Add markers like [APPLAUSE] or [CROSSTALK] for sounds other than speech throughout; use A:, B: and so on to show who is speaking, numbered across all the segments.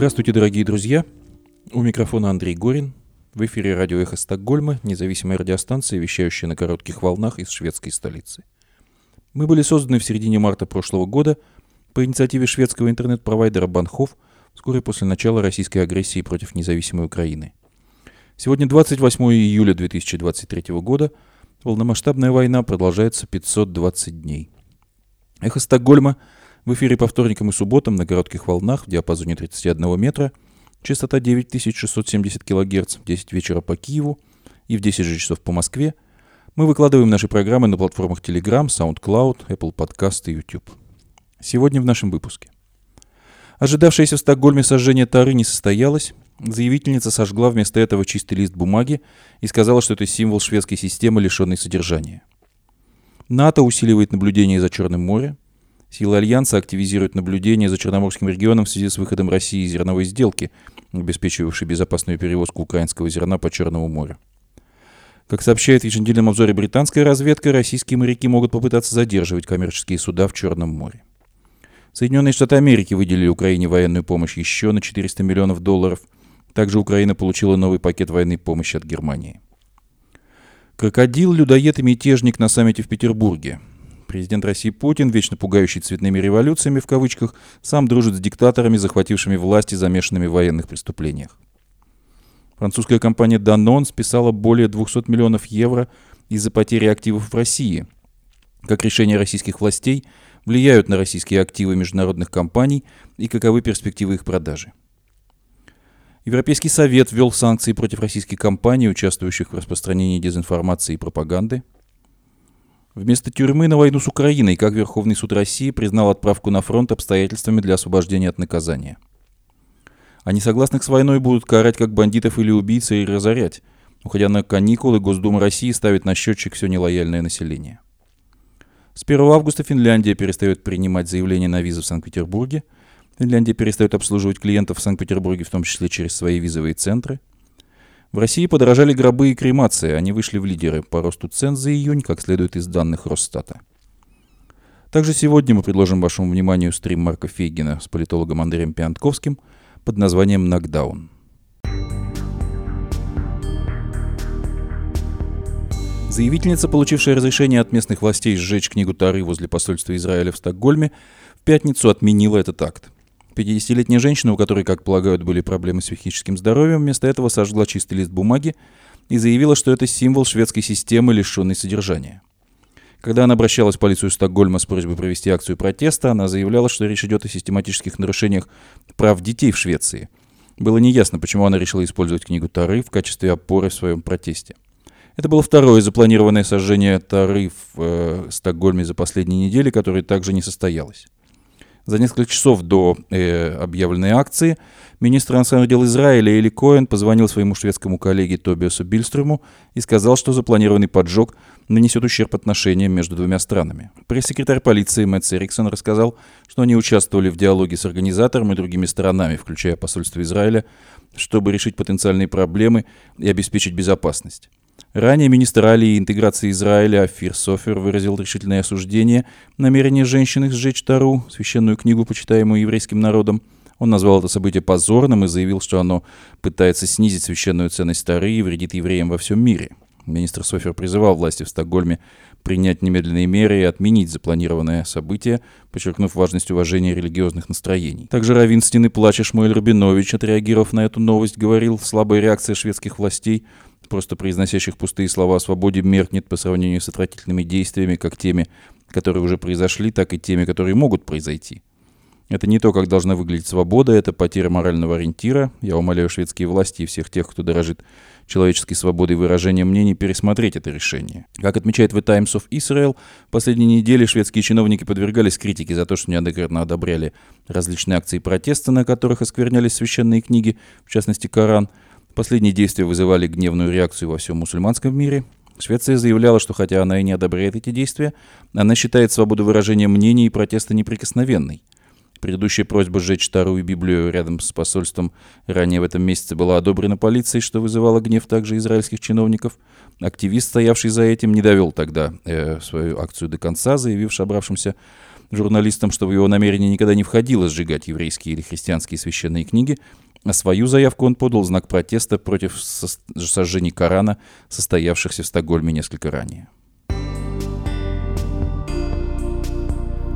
A: Здравствуйте, дорогие друзья. У микрофона Андрей Горин. В эфире радио «Эхо Стокгольма», независимая радиостанция, вещающая на коротких волнах из шведской столицы. Мы были созданы в середине марта прошлого года по инициативе шведского интернет-провайдера Банхов вскоре после начала российской агрессии против независимой Украины. Сегодня 28 июля 2023 года. Полномасштабная война продолжается 520 дней. «Эхо Стокгольма» В эфире по вторникам и субботам на коротких волнах в диапазоне 31 метра, частота 9670 кГц в 10 вечера по Киеву и в 10 же часов по Москве. Мы выкладываем наши программы на платформах Telegram, SoundCloud, Apple Podcast и YouTube. Сегодня в нашем выпуске. Ожидавшееся в Стокгольме сожжение Тары не состоялось. Заявительница сожгла вместо этого чистый лист бумаги и сказала, что это символ шведской системы, лишенной содержания. НАТО усиливает наблюдение за Черным морем. Силы Альянса активизируют наблюдение за Черноморским регионом в связи с выходом России из зерновой сделки, обеспечивавшей безопасную перевозку украинского зерна по Черному морю. Как сообщает в еженедельном обзоре британская разведка, российские моряки могут попытаться задерживать коммерческие суда в Черном море. Соединенные Штаты Америки выделили Украине военную помощь еще на 400 миллионов долларов. Также Украина получила новый пакет военной помощи от Германии. Крокодил, людоед и мятежник на саммите в Петербурге. Президент России Путин, вечно пугающий цветными революциями в кавычках, сам дружит с диктаторами, захватившими власть и замешанными в военных преступлениях. Французская компания Danone списала более 200 миллионов евро из-за потери активов в России. Как решения российских властей влияют на российские активы международных компаний и каковы перспективы их продажи. Европейский Совет ввел санкции против российских компаний, участвующих в распространении дезинформации и пропаганды – Вместо тюрьмы на войну с Украиной, как Верховный суд России признал отправку на фронт обстоятельствами для освобождения от наказания. А несогласных с войной будут карать как бандитов или убийц и разорять. Уходя на каникулы, Госдума России ставит на счетчик все нелояльное население. С 1 августа Финляндия перестает принимать заявления на визы в Санкт-Петербурге. Финляндия перестает обслуживать клиентов в Санкт-Петербурге, в том числе через свои визовые центры – в России подорожали гробы и кремации. Они вышли в лидеры по росту цен за июнь, как следует из данных Росстата. Также сегодня мы предложим вашему вниманию стрим Марка Фейгина с политологом Андреем Пиантковским под названием «Нокдаун». Заявительница, получившая разрешение от местных властей сжечь книгу Тары возле посольства Израиля в Стокгольме, в пятницу отменила этот акт. 50-летняя женщина, у которой, как полагают, были проблемы с психическим здоровьем, вместо этого сожгла чистый лист бумаги и заявила, что это символ шведской системы, лишенной содержания. Когда она обращалась в полицию Стокгольма с просьбой провести акцию протеста, она заявляла, что речь идет о систематических нарушениях прав детей в Швеции. Было неясно, почему она решила использовать книгу Тары в качестве опоры в своем протесте. Это было второе запланированное сожжение Тары в э, Стокгольме за последние недели, которое также не состоялось. За несколько часов до э, объявленной акции министр иностранных дел Израиля Эли Коэн позвонил своему шведскому коллеге Тобиасу Бильстрюму и сказал, что запланированный поджог нанесет ущерб отношениям между двумя странами. Пресс-секретарь полиции Мэтт Эриксон рассказал, что они участвовали в диалоге с организатором и другими сторонами, включая посольство Израиля, чтобы решить потенциальные проблемы и обеспечить безопасность. Ранее министр Алии интеграции Израиля Афир Софер выразил решительное осуждение намерения женщины сжечь Тару, священную книгу, почитаемую еврейским народом. Он назвал это событие позорным и заявил, что оно пытается снизить священную ценность Тары и вредит евреям во всем мире. Министр Софер призывал власти в Стокгольме принять немедленные меры и отменить запланированное событие, подчеркнув важность уважения религиозных настроений. Также Равин Стены Плача Шмуэль Рабинович, отреагировав на эту новость, говорил, слабая реакция шведских властей – просто произносящих пустые слова о свободе меркнет по сравнению с отвратительными действиями, как теми, которые уже произошли, так и теми, которые могут произойти. Это не то, как должна выглядеть свобода, это потеря морального ориентира. Я умоляю шведские власти и всех тех, кто дорожит человеческой свободой выражения мнений, пересмотреть это решение. Как отмечает The Times of Israel, в последние недели шведские чиновники подвергались критике за то, что неоднократно одобряли различные акции протеста, на которых осквернялись священные книги, в частности Коран – Последние действия вызывали гневную реакцию во всем мусульманском мире. Швеция заявляла, что хотя она и не одобряет эти действия, она считает свободу выражения мнений и протеста неприкосновенной. Предыдущая просьба сжечь старую Библию рядом с посольством ранее в этом месяце была одобрена полицией, что вызывало гнев также израильских чиновников. Активист, стоявший за этим, не довел тогда э, свою акцию до конца, заявив собравшимся журналистам, что в его намерение никогда не входило сжигать еврейские или христианские священные книги, а свою заявку он подал в знак протеста против сожжений Корана, состоявшихся в Стокгольме несколько ранее.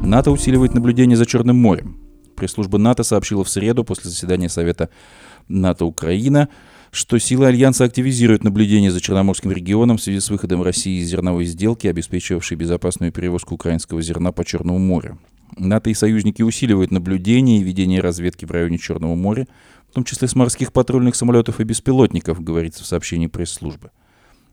A: НАТО усиливает наблюдение за Черным морем. Пресс-служба НАТО сообщила в среду после заседания Совета НАТО Украина, что силы Альянса активизируют наблюдение за Черноморским регионом в связи с выходом России из зерновой сделки, обеспечивавшей безопасную перевозку украинского зерна по Черному морю. НАТО и союзники усиливают наблюдение и ведение разведки в районе Черного моря, в том числе с морских патрульных самолетов и беспилотников, говорится в сообщении пресс-службы.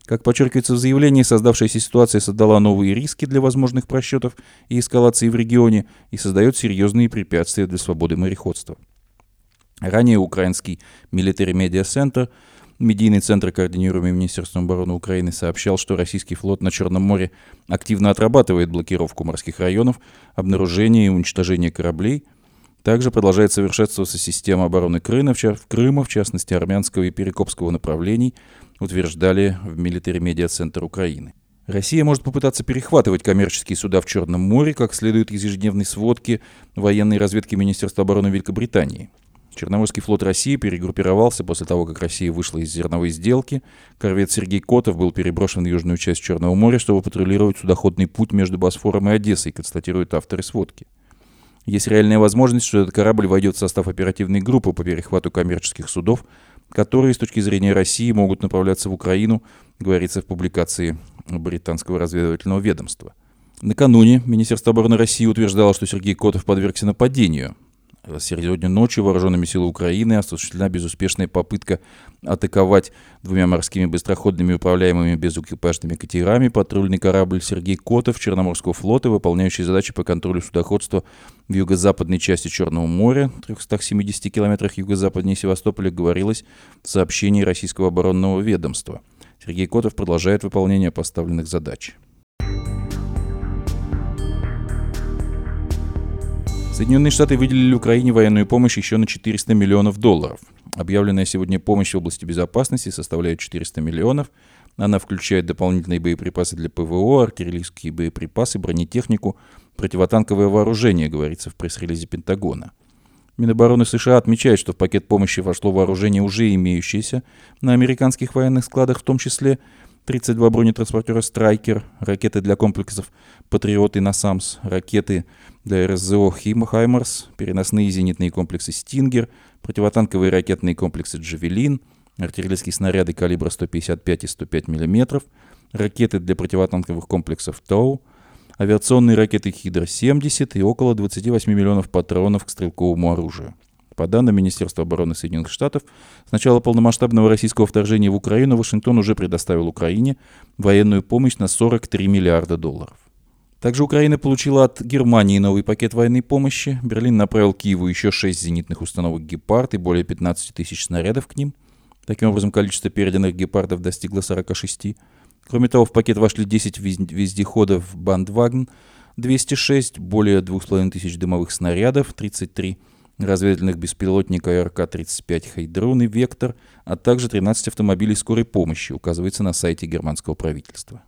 A: Как подчеркивается в заявлении, создавшаяся ситуация создала новые риски для возможных просчетов и эскалации в регионе и создает серьезные препятствия для свободы мореходства. Ранее украинский Military Media Center, медийный центр, координируемый Министерством обороны Украины, сообщал, что российский флот на Черном море активно отрабатывает блокировку морских районов, обнаружение и уничтожение кораблей. Также продолжает совершенствоваться система обороны Крыма, в Крыма, в частности армянского и перекопского направлений – утверждали в Military Media Center Украины. Россия может попытаться перехватывать коммерческие суда в Черном море, как следует из ежедневной сводки военной разведки Министерства обороны Великобритании. Черноморский флот России перегруппировался после того, как Россия вышла из зерновой сделки. Корвет Сергей Котов был переброшен в южную часть Черного моря, чтобы патрулировать судоходный путь между Босфором и Одессой, констатируют авторы сводки. Есть реальная возможность, что этот корабль войдет в состав оперативной группы по перехвату коммерческих судов, которые с точки зрения России могут направляться в Украину, говорится в публикации британского разведывательного ведомства. Накануне Министерство обороны России утверждало, что Сергей Котов подвергся нападению. Сегодня ночью вооруженными силами Украины осуществлена безуспешная попытка атаковать двумя морскими быстроходными управляемыми безэкипажными катерами патрульный корабль «Сергей Котов» Черноморского флота, выполняющий задачи по контролю судоходства в юго-западной части Черного моря, 370 километрах юго-западнее Севастополя, говорилось в сообщении российского оборонного ведомства. Сергей Котов продолжает выполнение поставленных задач. Соединенные Штаты выделили Украине военную помощь еще на 400 миллионов долларов. Объявленная сегодня помощь в области безопасности составляет 400 миллионов. Она включает дополнительные боеприпасы для ПВО, артиллерийские боеприпасы, бронетехнику, противотанковое вооружение, говорится в пресс-релизе Пентагона. Минобороны США отмечает, что в пакет помощи вошло вооружение, уже имеющееся на американских военных складах, в том числе 32 бронетранспортера «Страйкер», ракеты для комплексов «Патриот» и «Насамс», ракеты для РСЗО «Хаймарс», переносные зенитные комплексы «Стингер», противотанковые ракетные комплексы «Джавелин», артиллерийские снаряды калибра 155 и 105 мм, ракеты для противотанковых комплексов «Тоу», авиационные ракеты «Хидро-70» и около 28 миллионов патронов к стрелковому оружию. По данным Министерства обороны Соединенных Штатов, с начала полномасштабного российского вторжения в Украину Вашингтон уже предоставил Украине военную помощь на 43 миллиарда долларов. Также Украина получила от Германии новый пакет военной помощи. Берлин направил Киеву еще 6 зенитных установок «Гепард» и более 15 тысяч снарядов к ним. Таким образом, количество переданных «Гепардов» достигло 46. Кроме того, в пакет вошли 10 вездеходов «Бандваген», 206, более 2500 дымовых снарядов, 33 разведывательных беспилотника РК-35 «Хайдрон» и «Вектор», а также 13 автомобилей скорой помощи, указывается на сайте германского правительства.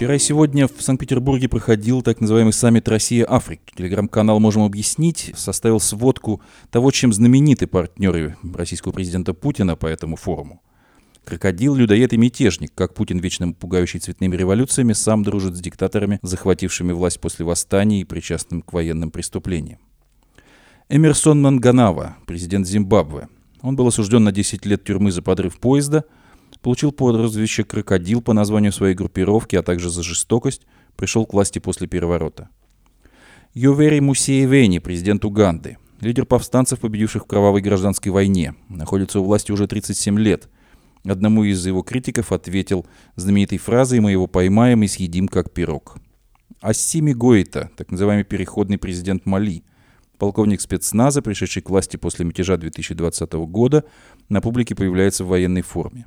A: Вчера и сегодня в Санкт-Петербурге проходил так называемый саммит Россия-Африка. Телеграм-канал «Можем объяснить» составил сводку того, чем знамениты партнеры российского президента Путина по этому форуму. Крокодил, людоед и мятежник, как Путин, вечно пугающий цветными революциями, сам дружит с диктаторами, захватившими власть после восстаний и причастным к военным преступлениям. Эмерсон Манганава, президент Зимбабве. Он был осужден на 10 лет тюрьмы за подрыв поезда, получил прозвище «Крокодил» по названию своей группировки, а также за жестокость, пришел к власти после переворота. Йовери Мусеевени, президент Уганды, лидер повстанцев, победивших в кровавой гражданской войне, находится у власти уже 37 лет – Одному из его критиков ответил знаменитой фразой «Мы его поймаем и съедим как пирог». Ассими Гоита, так называемый переходный президент Мали, полковник спецназа, пришедший к власти после мятежа 2020 года, на публике появляется в военной форме.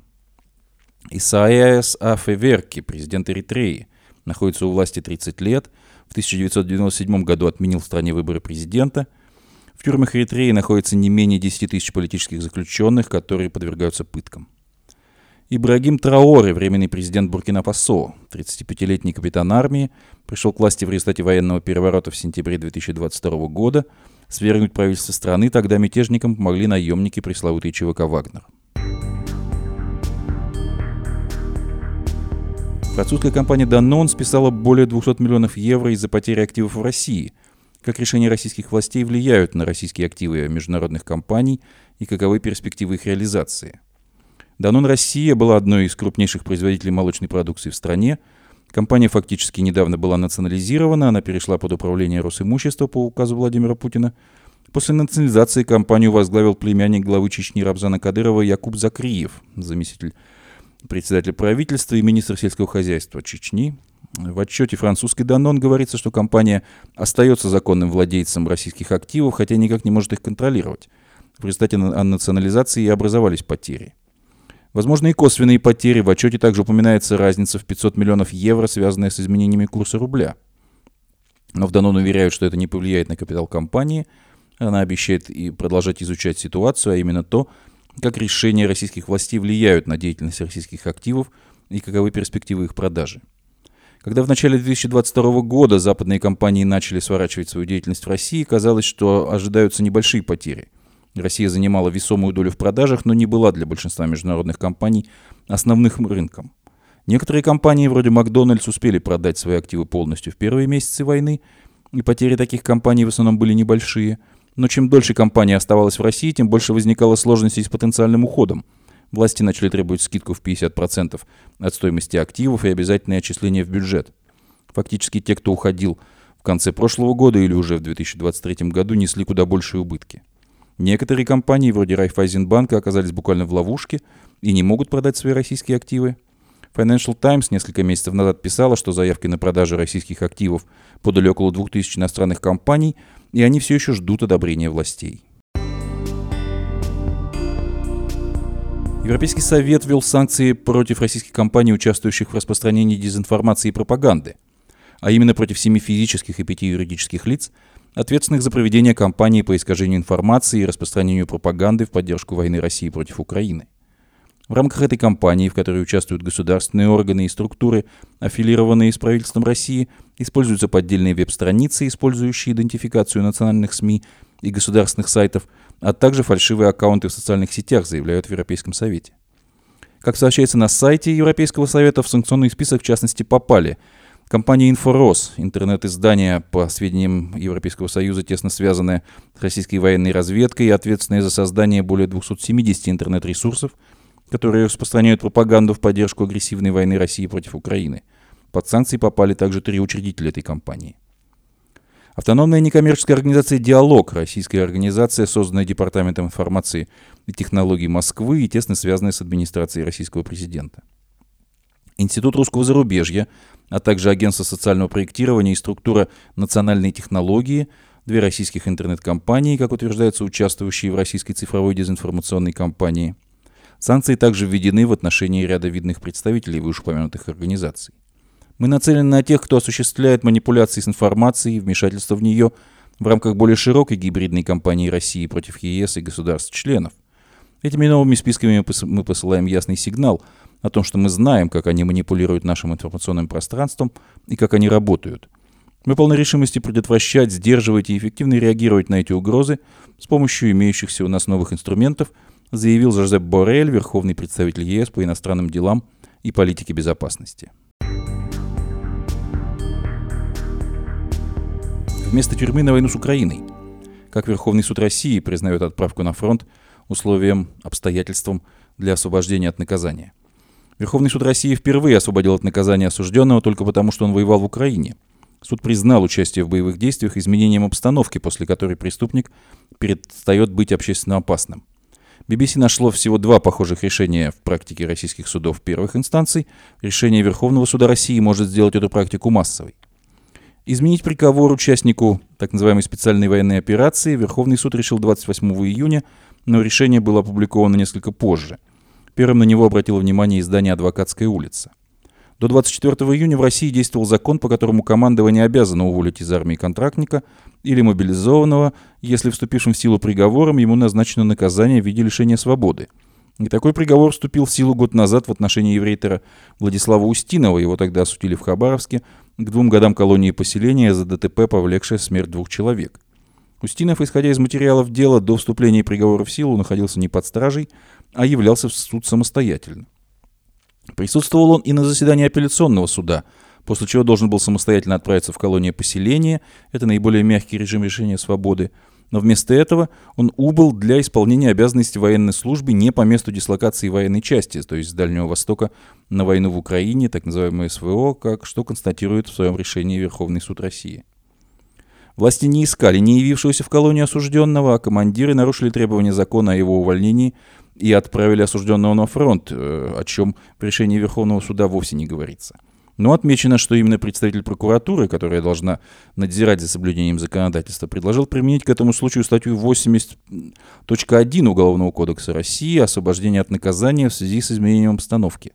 A: Исаиас Афеверки, президент Эритреи, находится у власти 30 лет, в 1997 году отменил в стране выборы президента. В тюрьмах Эритреи находится не менее 10 тысяч политических заключенных, которые подвергаются пыткам. Ибрагим Траоре, временный президент Буркина-Фасо, 35-летний капитан армии, пришел к власти в результате военного переворота в сентябре 2022 года. Свергнуть правительство страны тогда мятежникам помогли наемники пресловутой ЧВК «Вагнер». Французская компания Danone списала более 200 миллионов евро из-за потери активов в России. Как решения российских властей влияют на российские активы международных компаний и каковы перспективы их реализации? Danone Россия была одной из крупнейших производителей молочной продукции в стране. Компания фактически недавно была национализирована, она перешла под управление Росимущества по указу Владимира Путина. После национализации компанию возглавил племянник главы Чечни Рабзана Кадырова Якуб Закриев, заместитель председатель правительства и министр сельского хозяйства Чечни. В отчете французской Данон говорится, что компания остается законным владельцем российских активов, хотя никак не может их контролировать. В результате национализации и образовались потери. Возможно, и косвенные потери. В отчете также упоминается разница в 500 миллионов евро, связанная с изменениями курса рубля. Но в Данон уверяют, что это не повлияет на капитал компании. Она обещает и продолжать изучать ситуацию, а именно то, как решения российских властей влияют на деятельность российских активов и каковы перспективы их продажи. Когда в начале 2022 года западные компании начали сворачивать свою деятельность в России, казалось, что ожидаются небольшие потери. Россия занимала весомую долю в продажах, но не была для большинства международных компаний основным рынком. Некоторые компании, вроде Макдональдс, успели продать свои активы полностью в первые месяцы войны, и потери таких компаний в основном были небольшие – но чем дольше компания оставалась в России, тем больше возникало сложностей с потенциальным уходом. Власти начали требовать скидку в 50% от стоимости активов и обязательное отчисление в бюджет. Фактически те, кто уходил в конце прошлого года или уже в 2023 году, несли куда большие убытки. Некоторые компании, вроде Райфайзенбанка, оказались буквально в ловушке и не могут продать свои российские активы. Financial Times несколько месяцев назад писала, что заявки на продажу российских активов подали около 2000 иностранных компаний – и они все еще ждут одобрения властей. Европейский Совет ввел санкции против российских компаний, участвующих в распространении дезинформации и пропаганды, а именно против семи физических и пяти юридических лиц, ответственных за проведение кампании по искажению информации и распространению пропаганды в поддержку войны России против Украины. В рамках этой кампании, в которой участвуют государственные органы и структуры, аффилированные с правительством России, используются поддельные веб-страницы, использующие идентификацию национальных СМИ и государственных сайтов, а также фальшивые аккаунты в социальных сетях, заявляют в Европейском Совете. Как сообщается на сайте Европейского Совета, в санкционный список в частности попали компания «Инфорос», интернет-издание, по сведениям Европейского Союза, тесно связанное с российской военной разведкой и ответственное за создание более 270 интернет-ресурсов – которые распространяют пропаганду в поддержку агрессивной войны России против Украины. Под санкции попали также три учредителя этой компании. Автономная некоммерческая организация «Диалог» – российская организация, созданная Департаментом информации и технологий Москвы и тесно связанная с администрацией российского президента. Институт русского зарубежья, а также Агентство социального проектирования и структура национальной технологии – две российских интернет-компании, как утверждается, участвующие в российской цифровой дезинформационной кампании – Санкции также введены в отношении ряда видных представителей вышеупомянутых организаций. Мы нацелены на тех, кто осуществляет манипуляции с информацией и вмешательство в нее в рамках более широкой гибридной кампании России против ЕС и государств-членов. Этими новыми списками мы посылаем ясный сигнал о том, что мы знаем, как они манипулируют нашим информационным пространством и как они работают. Мы полны решимости предотвращать, сдерживать и эффективно реагировать на эти угрозы с помощью имеющихся у нас новых инструментов – заявил Жозеп Борель, верховный представитель ЕС по иностранным делам и политике безопасности. Вместо тюрьмы на войну с Украиной. Как Верховный суд России признает отправку на фронт условием, обстоятельством для освобождения от наказания. Верховный суд России впервые освободил от наказания осужденного только потому, что он воевал в Украине. Суд признал участие в боевых действиях изменением обстановки, после которой преступник перестает быть общественно опасным. BBC нашло всего два похожих решения в практике российских судов первых инстанций. Решение Верховного суда России может сделать эту практику массовой. Изменить приговор участнику так называемой специальной военной операции Верховный суд решил 28 июня, но решение было опубликовано несколько позже. Первым на него обратило внимание издание «Адвокатская улица». До 24 июня в России действовал закон, по которому командование обязано уволить из армии контрактника или мобилизованного, если вступившим в силу приговором ему назначено наказание в виде лишения свободы. И такой приговор вступил в силу год назад в отношении еврейтера Владислава Устинова. Его тогда осудили в Хабаровске к двум годам колонии поселения за ДТП, повлекшее смерть двух человек. Устинов, исходя из материалов дела, до вступления приговора в силу находился не под стражей, а являлся в суд самостоятельно. Присутствовал он и на заседании апелляционного суда, после чего должен был самостоятельно отправиться в колонию поселения, это наиболее мягкий режим решения свободы, но вместо этого он убыл для исполнения обязанностей военной службы не по месту дислокации военной части, то есть с Дальнего Востока на войну в Украине, так называемое СВО, как что констатирует в своем решении Верховный суд России. Власти не искали не явившегося в колонию осужденного, а командиры нарушили требования закона о его увольнении и отправили осужденного на фронт, э, о чем в решении Верховного суда вовсе не говорится. Но отмечено, что именно представитель прокуратуры, которая должна надзирать за соблюдением законодательства, предложил применить к этому случаю статью 80.1 Уголовного кодекса России «Освобождение от наказания в связи с изменением обстановки».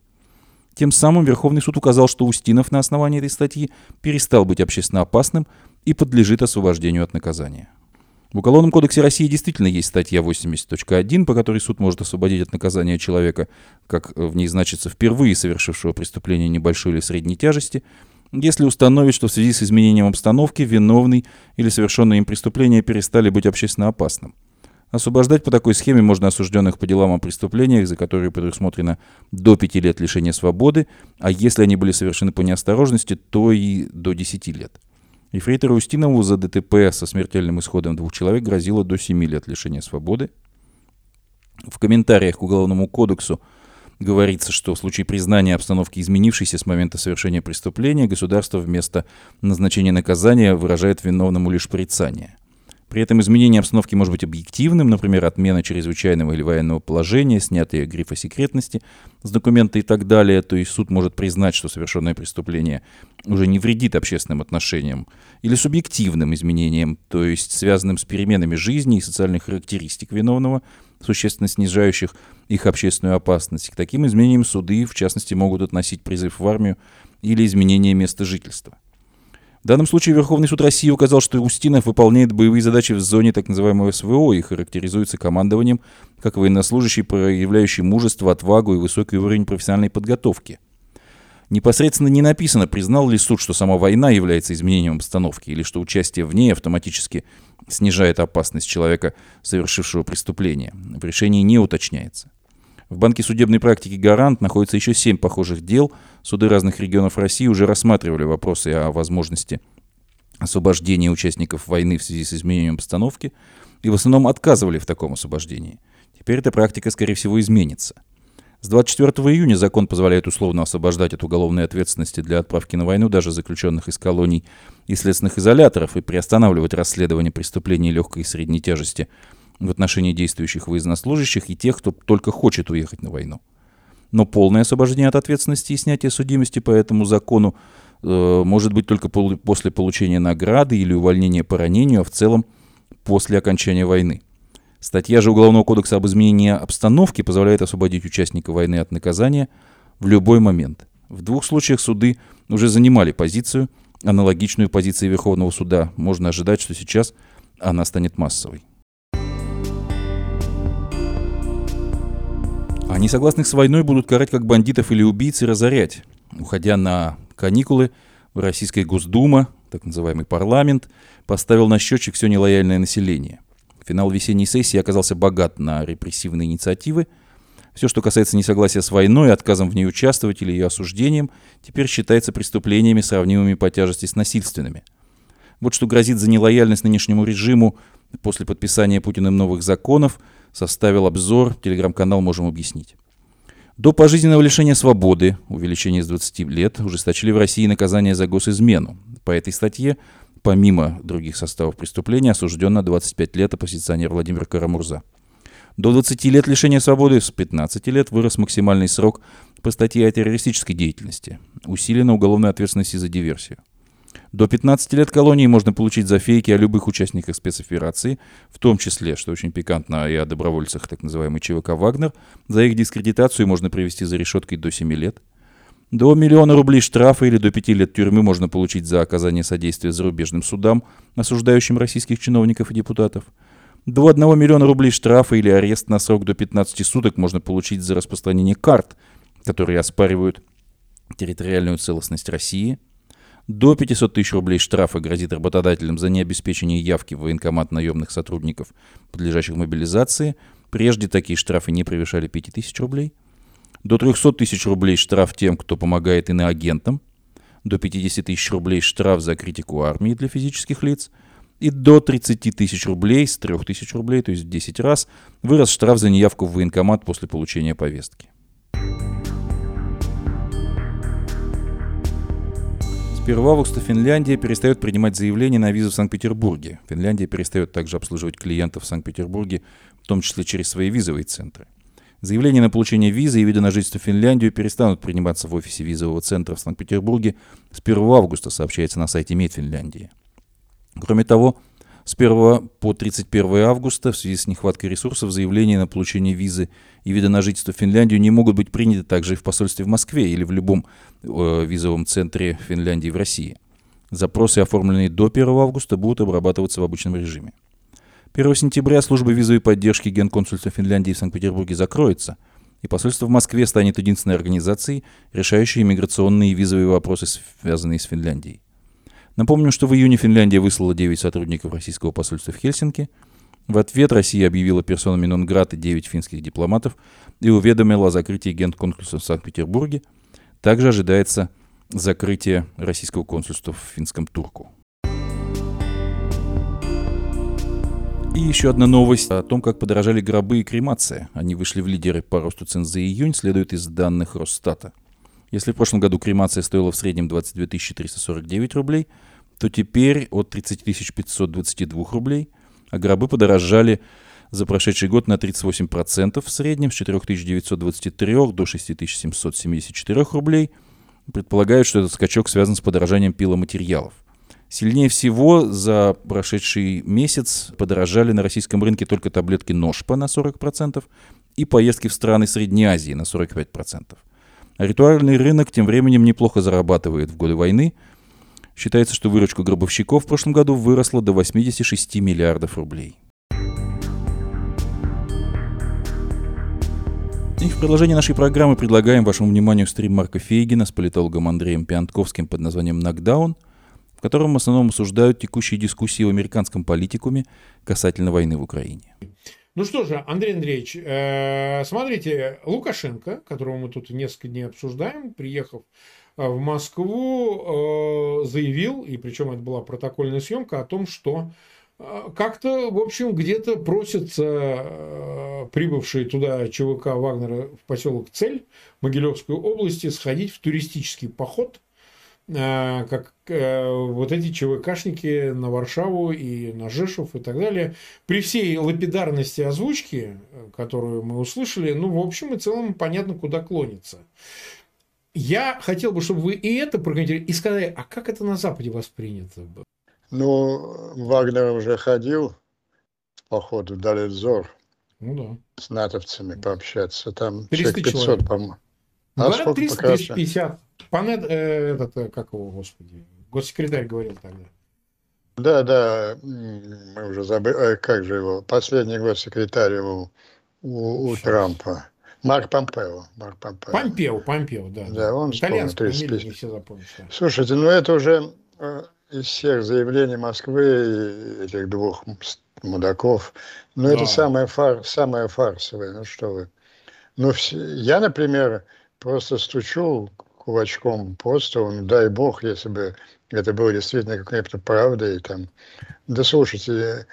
A: Тем самым Верховный суд указал, что Устинов на основании этой статьи перестал быть общественно опасным и подлежит освобождению от наказания. В Уголовном кодексе России действительно есть статья 80.1, по которой суд может освободить от наказания человека, как в ней значится впервые совершившего преступление небольшой или средней тяжести, если установить, что в связи с изменением обстановки виновный или совершенное им преступление перестали быть общественно опасным. Освобождать по такой схеме можно осужденных по делам о преступлениях, за которые предусмотрено до 5 лет лишения свободы, а если они были совершены по неосторожности, то и до 10 лет. Ефрейтору Устинову за ДТП со смертельным исходом двух человек грозило до 7 лет лишения свободы. В комментариях к Уголовному кодексу говорится, что в случае признания обстановки изменившейся с момента совершения преступления, государство вместо назначения наказания выражает виновному лишь порицание. При этом изменение обстановки может быть объективным, например, отмена чрезвычайного или военного положения, снятие грифа секретности с документа и так далее. То есть суд может признать, что совершенное преступление уже не вредит общественным отношениям, или субъективным изменением, то есть связанным с переменами жизни и социальных характеристик виновного, существенно снижающих их общественную опасность. К таким изменениям суды, в частности, могут относить призыв в армию или изменение места жительства. В данном случае Верховный суд России указал, что Устинов выполняет боевые задачи в зоне так называемого СВО и характеризуется командованием как военнослужащий, проявляющий мужество, отвагу и высокий уровень профессиональной подготовки. Непосредственно не написано, признал ли суд, что сама война является изменением обстановки, или что участие в ней автоматически снижает опасность человека, совершившего преступление. В решении не уточняется. В банке судебной практики «Гарант» находится еще семь похожих дел. Суды разных регионов России уже рассматривали вопросы о возможности освобождения участников войны в связи с изменением обстановки и в основном отказывали в таком освобождении. Теперь эта практика, скорее всего, изменится. С 24 июня закон позволяет условно освобождать от уголовной ответственности для отправки на войну даже заключенных из колоний и следственных изоляторов и приостанавливать расследование преступлений легкой и средней тяжести – в отношении действующих военнослужащих и тех, кто только хочет уехать на войну. Но полное освобождение от ответственности и снятие судимости по этому закону э, может быть только пол- после получения награды или увольнения по ранению, а в целом после окончания войны. Статья же Уголовного кодекса об изменении обстановки позволяет освободить участника войны от наказания в любой момент. В двух случаях суды уже занимали позицию, аналогичную позиции Верховного суда. Можно ожидать, что сейчас она станет массовой. А несогласных с войной будут карать как бандитов или убийц и разорять. Уходя на каникулы, Российская Госдума, так называемый парламент, поставил на счетчик все нелояльное население. Финал весенней сессии оказался богат на репрессивные инициативы. Все, что касается несогласия с войной, отказом в ней участвовать или ее осуждением, теперь считается преступлениями, сравнимыми по тяжести с насильственными. Вот что грозит за нелояльность нынешнему режиму после подписания Путиным новых законов – составил обзор, телеграм-канал «Можем объяснить». До пожизненного лишения свободы, увеличение с 20 лет, ужесточили в России наказание за госизмену. По этой статье, помимо других составов преступления, осужден на 25 лет оппозиционер Владимир Карамурза. До 20 лет лишения свободы с 15 лет вырос максимальный срок по статье о террористической деятельности. Усилена уголовная ответственность за диверсию. До 15 лет колонии можно получить за фейки о любых участниках спецоперации, в том числе, что очень пикантно, и о добровольцах, так называемый ЧВК «Вагнер». За их дискредитацию можно привести за решеткой до 7 лет. До миллиона рублей штрафа или до 5 лет тюрьмы можно получить за оказание содействия зарубежным судам, осуждающим российских чиновников и депутатов. До 1 миллиона рублей штрафа или арест на срок до 15 суток можно получить за распространение карт, которые оспаривают территориальную целостность России. До 500 тысяч рублей штрафа грозит работодателям за необеспечение явки в военкомат наемных сотрудников, подлежащих мобилизации. Прежде такие штрафы не превышали 5 тысяч рублей. До 300 тысяч рублей штраф тем, кто помогает иноагентам. До 50 тысяч рублей штраф за критику армии для физических лиц. И до 30 тысяч рублей, с 3 тысяч рублей, то есть в 10 раз, вырос штраф за неявку в военкомат после получения повестки. С 1 августа Финляндия перестает принимать заявления на визу в Санкт-Петербурге. Финляндия перестает также обслуживать клиентов в Санкт-Петербурге, в том числе через свои визовые центры. Заявления на получение визы и вида на жительство в Финляндию перестанут приниматься в офисе визового центра в Санкт-Петербурге с 1 августа, сообщается на сайте МИД Финляндии. Кроме того, с 1 по 31 августа в связи с нехваткой ресурсов заявления на получение визы и вида на жительство в Финляндию не могут быть приняты также и в посольстве в Москве или в любом э, визовом центре Финляндии в России. Запросы, оформленные до 1 августа, будут обрабатываться в обычном режиме. 1 сентября служба визовой поддержки Генконсульства Финляндии в Санкт-Петербурге закроется, и посольство в Москве станет единственной организацией, решающей иммиграционные и визовые вопросы, связанные с Финляндией. Напомню, что в июне Финляндия выслала 9 сотрудников российского посольства в Хельсинки. В ответ Россия объявила персонами нон-граты 9 финских дипломатов и уведомила о закрытии генконсульства в Санкт-Петербурге. Также ожидается закрытие российского консульства в финском Турку. И еще одна новость о том, как подорожали гробы и кремация. Они вышли в лидеры по росту цен за июнь, следует из данных Росстата. Если в прошлом году кремация стоила в среднем 22 349 рублей, то теперь от 30 522 рублей, а гробы подорожали за прошедший год на 38% в среднем с 4 923 до 6 774 рублей. Предполагают, что этот скачок связан с подорожанием пиломатериалов – Сильнее всего за прошедший месяц подорожали на российском рынке только таблетки Ножпа на 40% и поездки в страны Средней Азии на 45%. А ритуальный рынок тем временем неплохо зарабатывает в годы войны. Считается, что выручка гробовщиков в прошлом году выросла до 86 миллиардов рублей. И в продолжении нашей программы предлагаем вашему вниманию стрим Марка Фейгина с политологом Андреем Пиантковским под названием «Нокдаун», в котором в основном обсуждают текущие дискуссии в американском политикуме касательно войны в Украине.
B: Ну что же, Андрей Андреевич, э, смотрите, Лукашенко, которого мы тут несколько дней обсуждаем, приехав в Москву, э, заявил, и причем это была протокольная съемка, о том, что как-то, в общем, где-то просятся прибывшие туда ЧВК Вагнера в поселок Цель Могилевской области сходить в туристический поход – как вот эти ЧВКшники на Варшаву и на Жешев и так далее. При всей лапидарности озвучки, которую мы услышали, ну, в общем и целом понятно, куда клонится. Я хотел бы, чтобы вы и это прокомментировали, и сказали, а как это на Западе воспринято было?
C: Ну, Вагнер уже ходил по ходу, дали взор. Ну да. С натовцами пообщаться. Там
B: 300 500, по-моему. А Говорят, 300-350. Панет, э, этот, э, как его, господи, госсекретарь говорил тогда.
C: Да, да, мы уже забыли, э, как же его, последний госсекретарь его у, у Трампа. Марк Помпео. Марк
B: Помпео. Помпео, Помпео, да.
C: Да, он Итальянскую фамилию не все запомнят. Слушайте, ну это уже из всех заявлений Москвы и этих двух мудаков, ну да. это самое, фар, самое фарсовое, ну что вы. Ну, я, например, просто стучу кулачком по столу, ну, дай бог, если бы это было действительно какой-то правдой. Там. Да слушайте,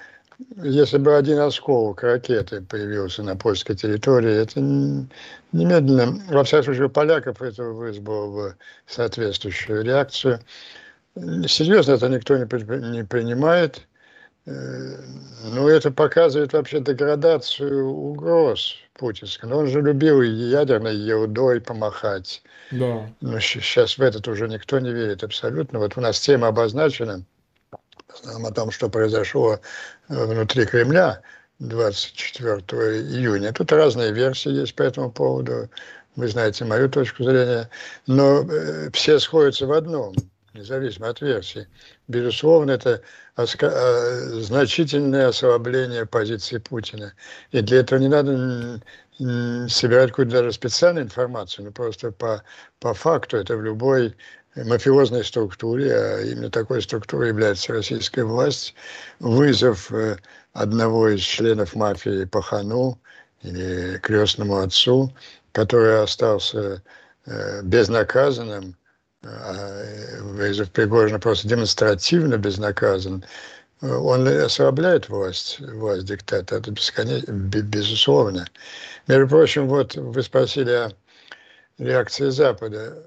C: если бы один осколок ракеты появился на польской территории, это немедленно, во всяком случае, у поляков это вызвало бы соответствующую реакцию. Серьезно это никто не, не принимает. Э, ну, это показывает вообще деградацию угроз путинской. Но он же любил ядерной еудой помахать. Да. Но сейчас в этот уже никто не верит абсолютно. Вот у нас тема обозначена о том, что произошло э, внутри Кремля 24 июня. Тут разные версии есть по этому поводу. Вы знаете мою точку зрения. Но э, все сходятся в одном – независимо от версии. Безусловно, это э, значительное ослабление позиции Путина. И для этого не надо собирать какую-то даже специальную информацию, но просто по, по факту это в любой мафиозной структуре, а именно такой структурой является российская власть, вызов э, одного из членов мафии Пахану или крестному отцу, который остался э, безнаказанным, а вызов Пригожина просто демонстративно безнаказан, он ослабляет власть, власть диктата, это бесконечно, безусловно. Между прочим, вот вы спросили о реакции Запада.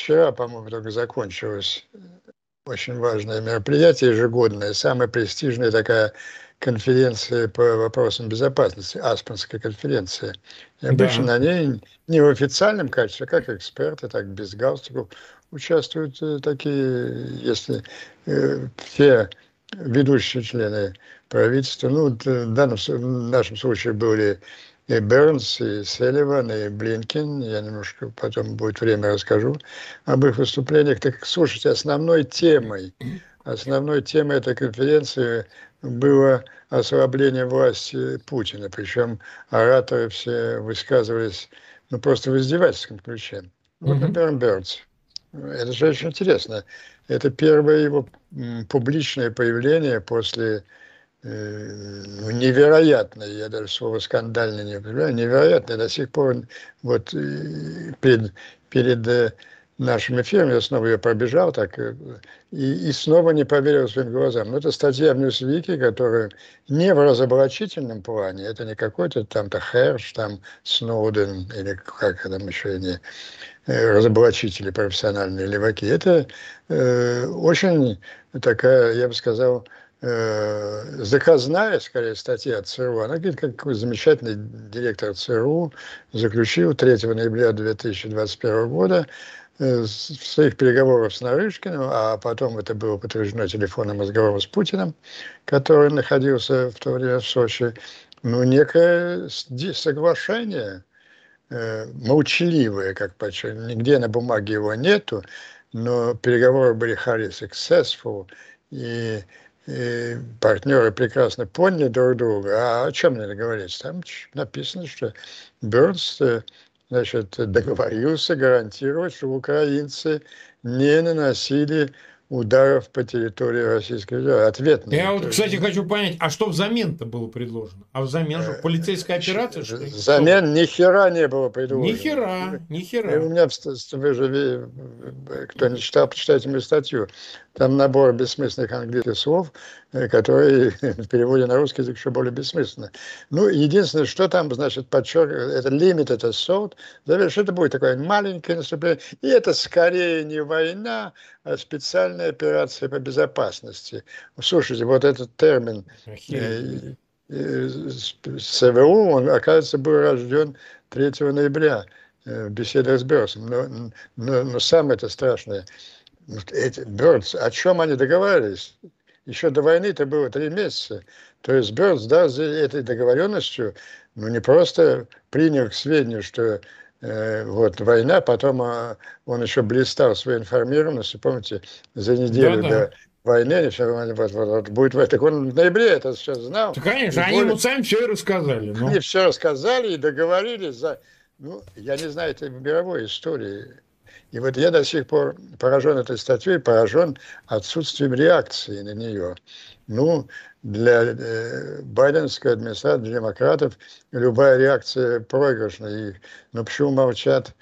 C: Вчера, по-моему, только закончилось очень важное мероприятие ежегодное, самая престижная такая конференция по вопросам безопасности, Аспенская конференция. И обычно да. на ней не в официальном качестве, а как эксперты, так без галстуков участвуют э, такие, если э, все ведущие члены правительства, ну, в, данном, в нашем случае были и Бернс, и Селиван, и Блинкин. Я немножко потом будет время расскажу об их выступлениях. Так слушайте, основной темой, основной темой этой конференции было ослабление власти Путина. Причем ораторы все высказывались ну, просто в издевательском ключе. Вот, например, Бернс. Это же очень интересно. Это первое его публичное появление после Э, ну, невероятно, я даже слово скандально не понимаю, невероятно, до сих пор вот перед, перед э, нашим эфиром я снова ее пробежал так э, и, и снова не поверил своим глазам. Но это статья в Ньюсвике, которая не в разоблачительном плане, это не какой-то там-то Херш, там Сноуден или как там еще не разоблачители профессиональные леваки. Это э, очень такая, я бы сказал, э, заказная, скорее, статья ЦРУ. Она говорит, как замечательный директор ЦРУ заключил 3 ноября 2021 года э, в своих переговорах с Нарышкиным, а потом это было подтверждено телефонным разговором с Путиным, который находился в то время в Сочи, ну, некое соглашение, э, молчаливое, как почти, нигде на бумаге его нету, но переговоры были highly successful, и и партнеры прекрасно поняли друг друга. А о чем надо говорить? Там написано, что Бернс э, значит, договорился гарантировать, что украинцы не наносили ударов по территории Российской Федерации. Ответные.
B: Я вот, кстати, хочу понять, а что взамен-то было предложено? А взамен же э, полицейская операция? Что
C: взамен ни хера не было предложено.
B: Ни хера, ни хера. И
C: у меня, вы же, кто не читал, почитайте мою статью. Там набор бессмысленных английских слов, э, которые [LAUGHS] в переводе на русский язык еще более бессмысленно. Ну, единственное, что там, значит, подчеркивает, это лимит, это сот, что это будет такое маленькое наступление, и это скорее не война, а специальная операция по безопасности. Слушайте, вот этот термин э, э, СВУ, он, оказывается, был рожден 3 ноября в беседах с Берсом. Но, но, но самое это страшное – эти Бёрдс, о чем они договаривались? Еще до войны это было три месяца. То есть Бёрдс, да, за этой договоренностью, ну, не просто принял к сведению, что э, вот война, потом а, он еще блистал своей информированностью, помните, за неделю да, да. до войны, вот, вот, вот, будет в так он в ноябре это все знал.
B: Да, конечно, они ему сами все и рассказали.
C: Но... Они все рассказали и договорились за, ну, я не знаю, это в мировой истории и вот я до сих пор поражен этой статьей, поражен отсутствием реакции на нее. Ну, для э, байденской администрации, демократов, любая реакция проигрышна. И, ну, почему молчат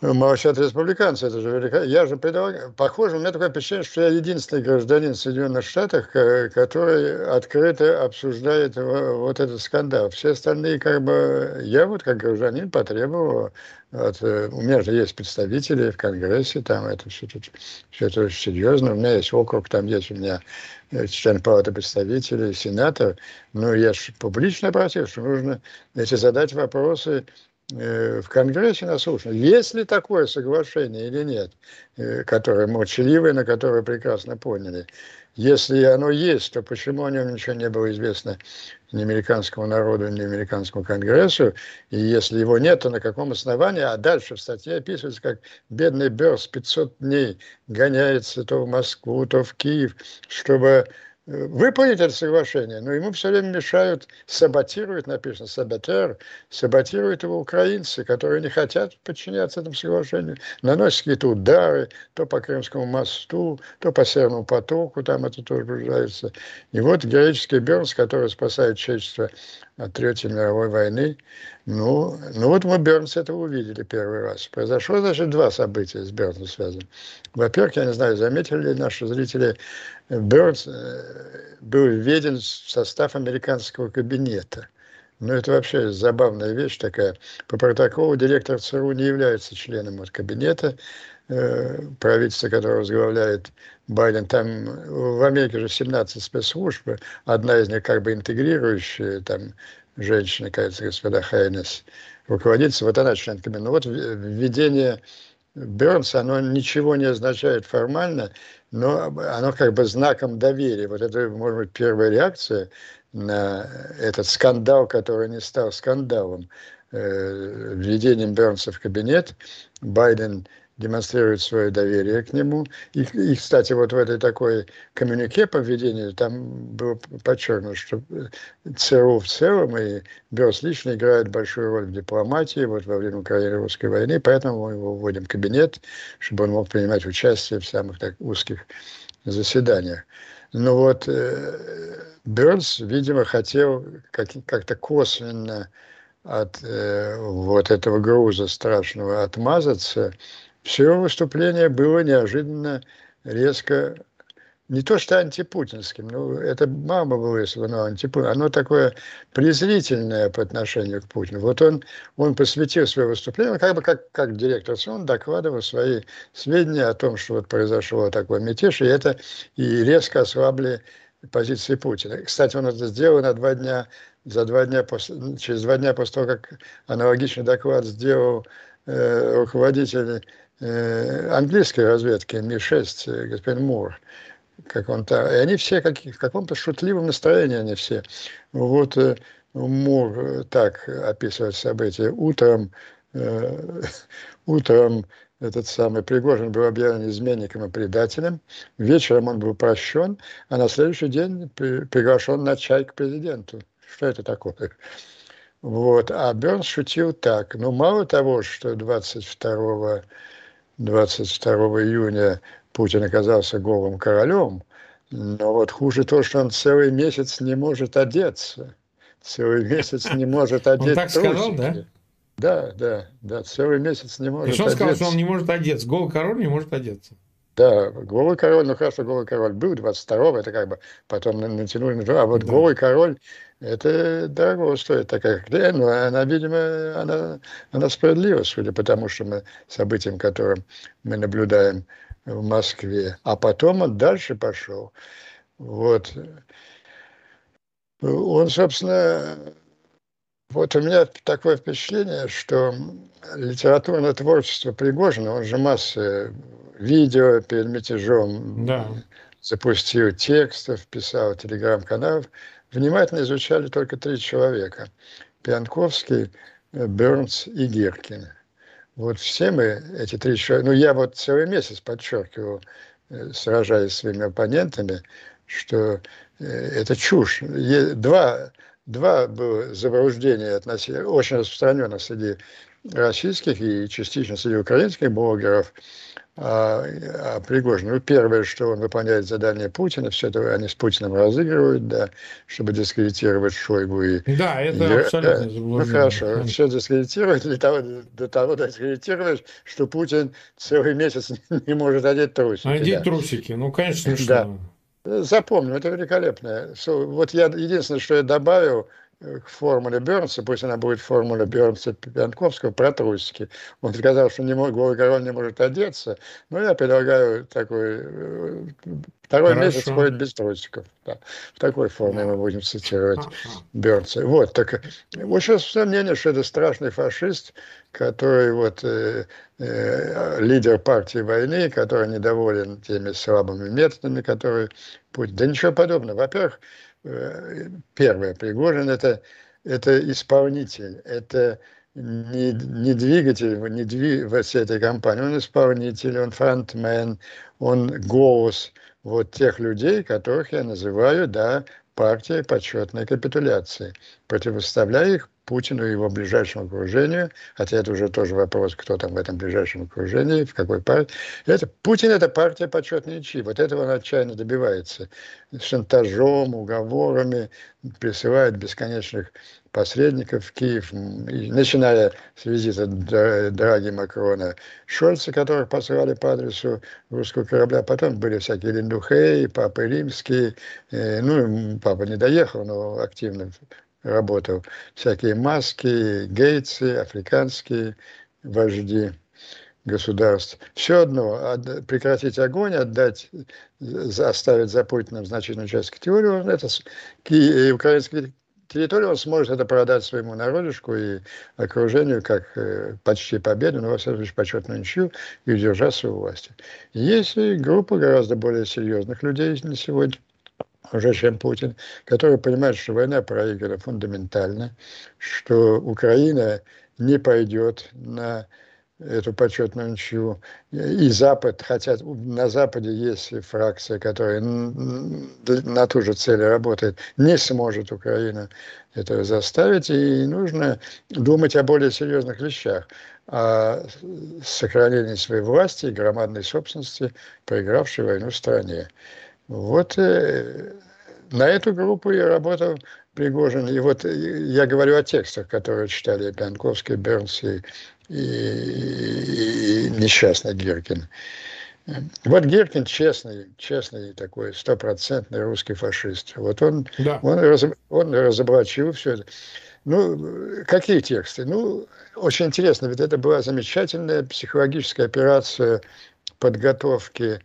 C: молчат республиканцы, это же Я же предлагаю, похоже, у меня такое впечатление, что я единственный гражданин Соединенных Штатов, который открыто обсуждает вот этот скандал. Все остальные, как бы, я вот как гражданин потребовал, от, э, у меня же есть представители в Конгрессе, там это все, все это очень серьезно, у меня есть округ, там есть у меня э, член палаты представителей, сенатор, но я же публично обратился, что нужно эти задать вопросы в Конгрессе наслушаны. Есть ли такое соглашение или нет, которое молчаливое, на которое прекрасно поняли. Если оно есть, то почему о нем ничего не было известно ни американскому народу, ни американскому конгрессу? И если его нет, то на каком основании? А дальше в статье описывается, как бедный Берс 500 дней гоняется то в Москву, то в Киев, чтобы выполнить это соглашение, но ему все время мешают, саботируют, написано, саботер, саботируют его украинцы, которые не хотят подчиняться этому соглашению, наносят какие-то удары, то по Крымскому мосту, то по Северному потоку, там это тоже наблюдается. И вот героический Бернс, который спасает человечество от Третьей мировой войны, ну, ну вот мы Бернс это увидели первый раз. Произошло, значит, два события с Бернсом связаны. Во-первых, я не знаю, заметили ли наши зрители, Бернс э, был введен в состав американского кабинета. Ну, это вообще забавная вещь такая. По протоколу директор ЦРУ не является членом вот кабинета, э, правительства, которое возглавляет Байден. Там в Америке же 17 спецслужб, одна из них как бы интегрирующая, там женщина, кажется, господа Хайнес, руководитель, вот она член кабинета. Ну вот введение Бернса, оно ничего не означает формально, но оно как бы знаком доверия. Вот это, может быть, первая реакция на этот скандал, который не стал скандалом. Э, введением Бернса в кабинет Байден демонстрирует свое доверие к нему. И, и, кстати, вот в этой такой коммюнике по введению там было подчеркнуто, что ЦРУ в целом и Берс лично играет большую роль в дипломатии вот во время Украино-русской войны, поэтому мы его вводим в кабинет, чтобы он мог принимать участие в самых так узких заседаниях. Ну вот э, Бернс, видимо, хотел как- как-то косвенно от э, вот этого груза страшного отмазаться, все выступление было неожиданно резко не то что антипутинским, ну, это мама было, если бы оно антипутин, оно такое презрительное по отношению к Путину. Вот он, он посвятил свое выступление, как бы как, как директор СОН докладывал свои сведения о том, что вот произошел такой мятеж, и это и резко ослабли позиции Путина. Кстати, он это сделал на два дня, за два дня после, через два дня после того, как аналогичный доклад сделал э, руководитель английской разведки Ми-6, э, господин Мур, как он то и они все как, в каком-то шутливом настроении, они все. Вот э, Мур так описывает события. Утром, э, [LAUGHS] утром этот самый Пригожин был объявлен изменником и предателем. Вечером он был прощен, а на следующий день при, приглашен на чай к президенту. Что это такое? Вот. А Бернс шутил так. Ну, мало того, что 22 22 июня Путин оказался голым королем, но вот хуже то, что он целый месяц не может одеться. Целый месяц не может одеть Он так трусики. сказал, да? Да, да, да, целый месяц не может
B: одеться. И что он сказал, что он не может одеться? Голый король не может одеться.
C: Да, голый король, ну хорошо, голый король был 22-го, это как бы потом натянули на а вот да. голый король, это дорого стоит такая хрень, но она, видимо, она, она справедлива, судя по тому, что мы событиям, которым мы наблюдаем в Москве. А потом он дальше пошел. Вот. Он, собственно, вот у меня такое впечатление, что литературное творчество Пригожина, он же масса видео перед мятежом да. запустил текстов, писал телеграм-каналов, внимательно изучали только три человека. Пьянковский, Бернс и Гиркин. Вот все мы, эти три человека, ну я вот целый месяц подчеркивал, э, сражаясь с своими оппонентами, что э, это чушь. Два, два было заблуждения относительно, очень распространено среди российских и частично среди украинских блогеров – а, а Пригожин. Ну, первое, что он выполняет задание Путина, все это они с Путиным разыгрывают, да, чтобы дискредитировать Шойгу и...
B: Да, это и, абсолютно
C: да, Ну, хорошо, да. все дискредитируют, для того, до того дискредитируешь, что Путин целый месяц [LAUGHS] не может одеть трусики.
B: Одеть да. трусики, ну, конечно, что...
C: Да. Запомню, это великолепно. Вот я единственное, что я добавил, к формуле Бернса, пусть она будет формула Бернса Пьянковского про трусики. Он сказал, что не мог, король не может одеться, но я предлагаю такой... Э, второй Хорошо. месяц ходит без трусиков. Да. В такой форме мы будем цитировать Бернса. Вот, так вот сейчас сомнение, что это страшный фашист, который вот э, э, лидер партии войны, который недоволен теми слабыми методами, которые путь. Да ничего подобного. Во-первых, Э, первое, Пригожин это, это исполнитель, это не, не двигатель, не двиг, всей этой компании, он исполнитель, он фронтмен, он голос вот тех людей, которых я называю, да, партией почетной капитуляции, противоставляя их Путину и его ближайшему окружению, хотя это уже тоже вопрос, кто там в этом ближайшем окружении, в какой партии. Это, Путин – это партия почетной ничьи. Вот этого он отчаянно добивается. Шантажом, уговорами, присылает бесконечных посредников в Киев, начиная с визита Драги Макрона Шольца, которых посылали по адресу русского корабля. Потом были всякие Линдухей, Папы Римские. Э, ну, Папа не доехал, но активно работал. Всякие маски, гейтсы, африканские вожди государств. Все одно, прекратить огонь, отдать, оставить за Путиным значительную часть категории, это и украинские территорию, он сможет это продать своему народишку и окружению как э, почти победу, но, во всяком случае, почетную ничью и удержаться у власти. Есть и группа гораздо более серьезных людей на сегодня, уже чем Путин, которые понимают, что война проиграна фундаментально, что Украина не пойдет на эту почетную ничью. И Запад, хотя на Западе есть фракция, которая на ту же цель работает, не сможет Украина этого заставить, и нужно думать о более серьезных вещах, о сохранении своей власти и громадной собственности, проигравшей войну стране. Вот э, на эту группу я работал Пригожин. И вот я говорю о текстах, которые читали Пьянковский, Бернс и, и, и несчастный Гиркин. Вот Гиркин честный, честный такой стопроцентный русский фашист. Вот он, да. он, раз, он разоблачил все это. Ну, какие тексты? Ну, очень интересно, ведь это была замечательная психологическая операция подготовки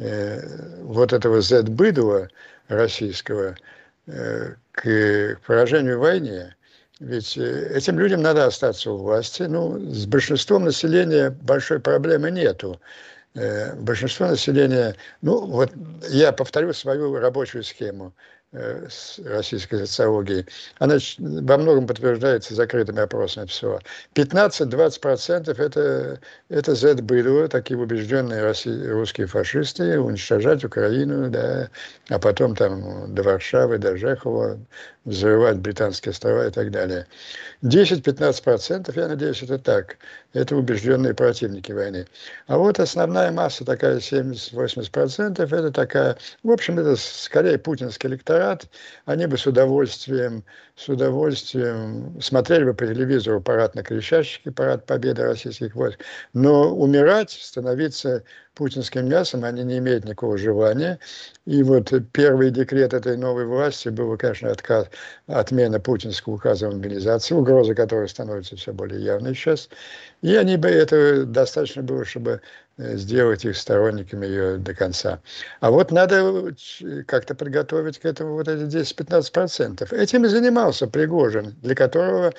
C: Э, вот этого Z-быдла российского э, к поражению в войне. Ведь э, этим людям надо остаться у власти. Ну, с большинством населения большой проблемы нету. Большинство населения, ну вот я повторю свою рабочую схему. Э, российской социологии, она во многом подтверждается закрытыми опросами всего. 15-20% это, это Z-быдло, такие убежденные россии, русские фашисты, уничтожать Украину, да, а потом там до Варшавы, до Жехова, взрывать британские острова и так далее. 10-15%, я надеюсь, это так. Это убежденные противники войны. А вот основная масса, такая 70-80%, это такая, в общем, это скорее путинский электорат. Они бы с удовольствием, с удовольствием смотрели бы по телевизору парад на Крещатике, парад победы российских войск. Но умирать, становиться путинским мясом, они не имеют никакого желания. И вот первый декрет этой новой власти был, конечно, отказ, отмена путинского указа о мобилизации, угроза которой становится все более явной сейчас. И они бы это достаточно было, чтобы сделать их сторонниками ее до конца. А вот надо как-то подготовить к этому вот эти 10-15%. Этим и занимался Пригожин, для которого,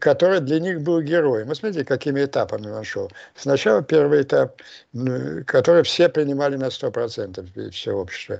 C: который для них был героем. Вы смотрите, какими этапами он шел. Сначала первый этап, который все принимали на 100% все общество.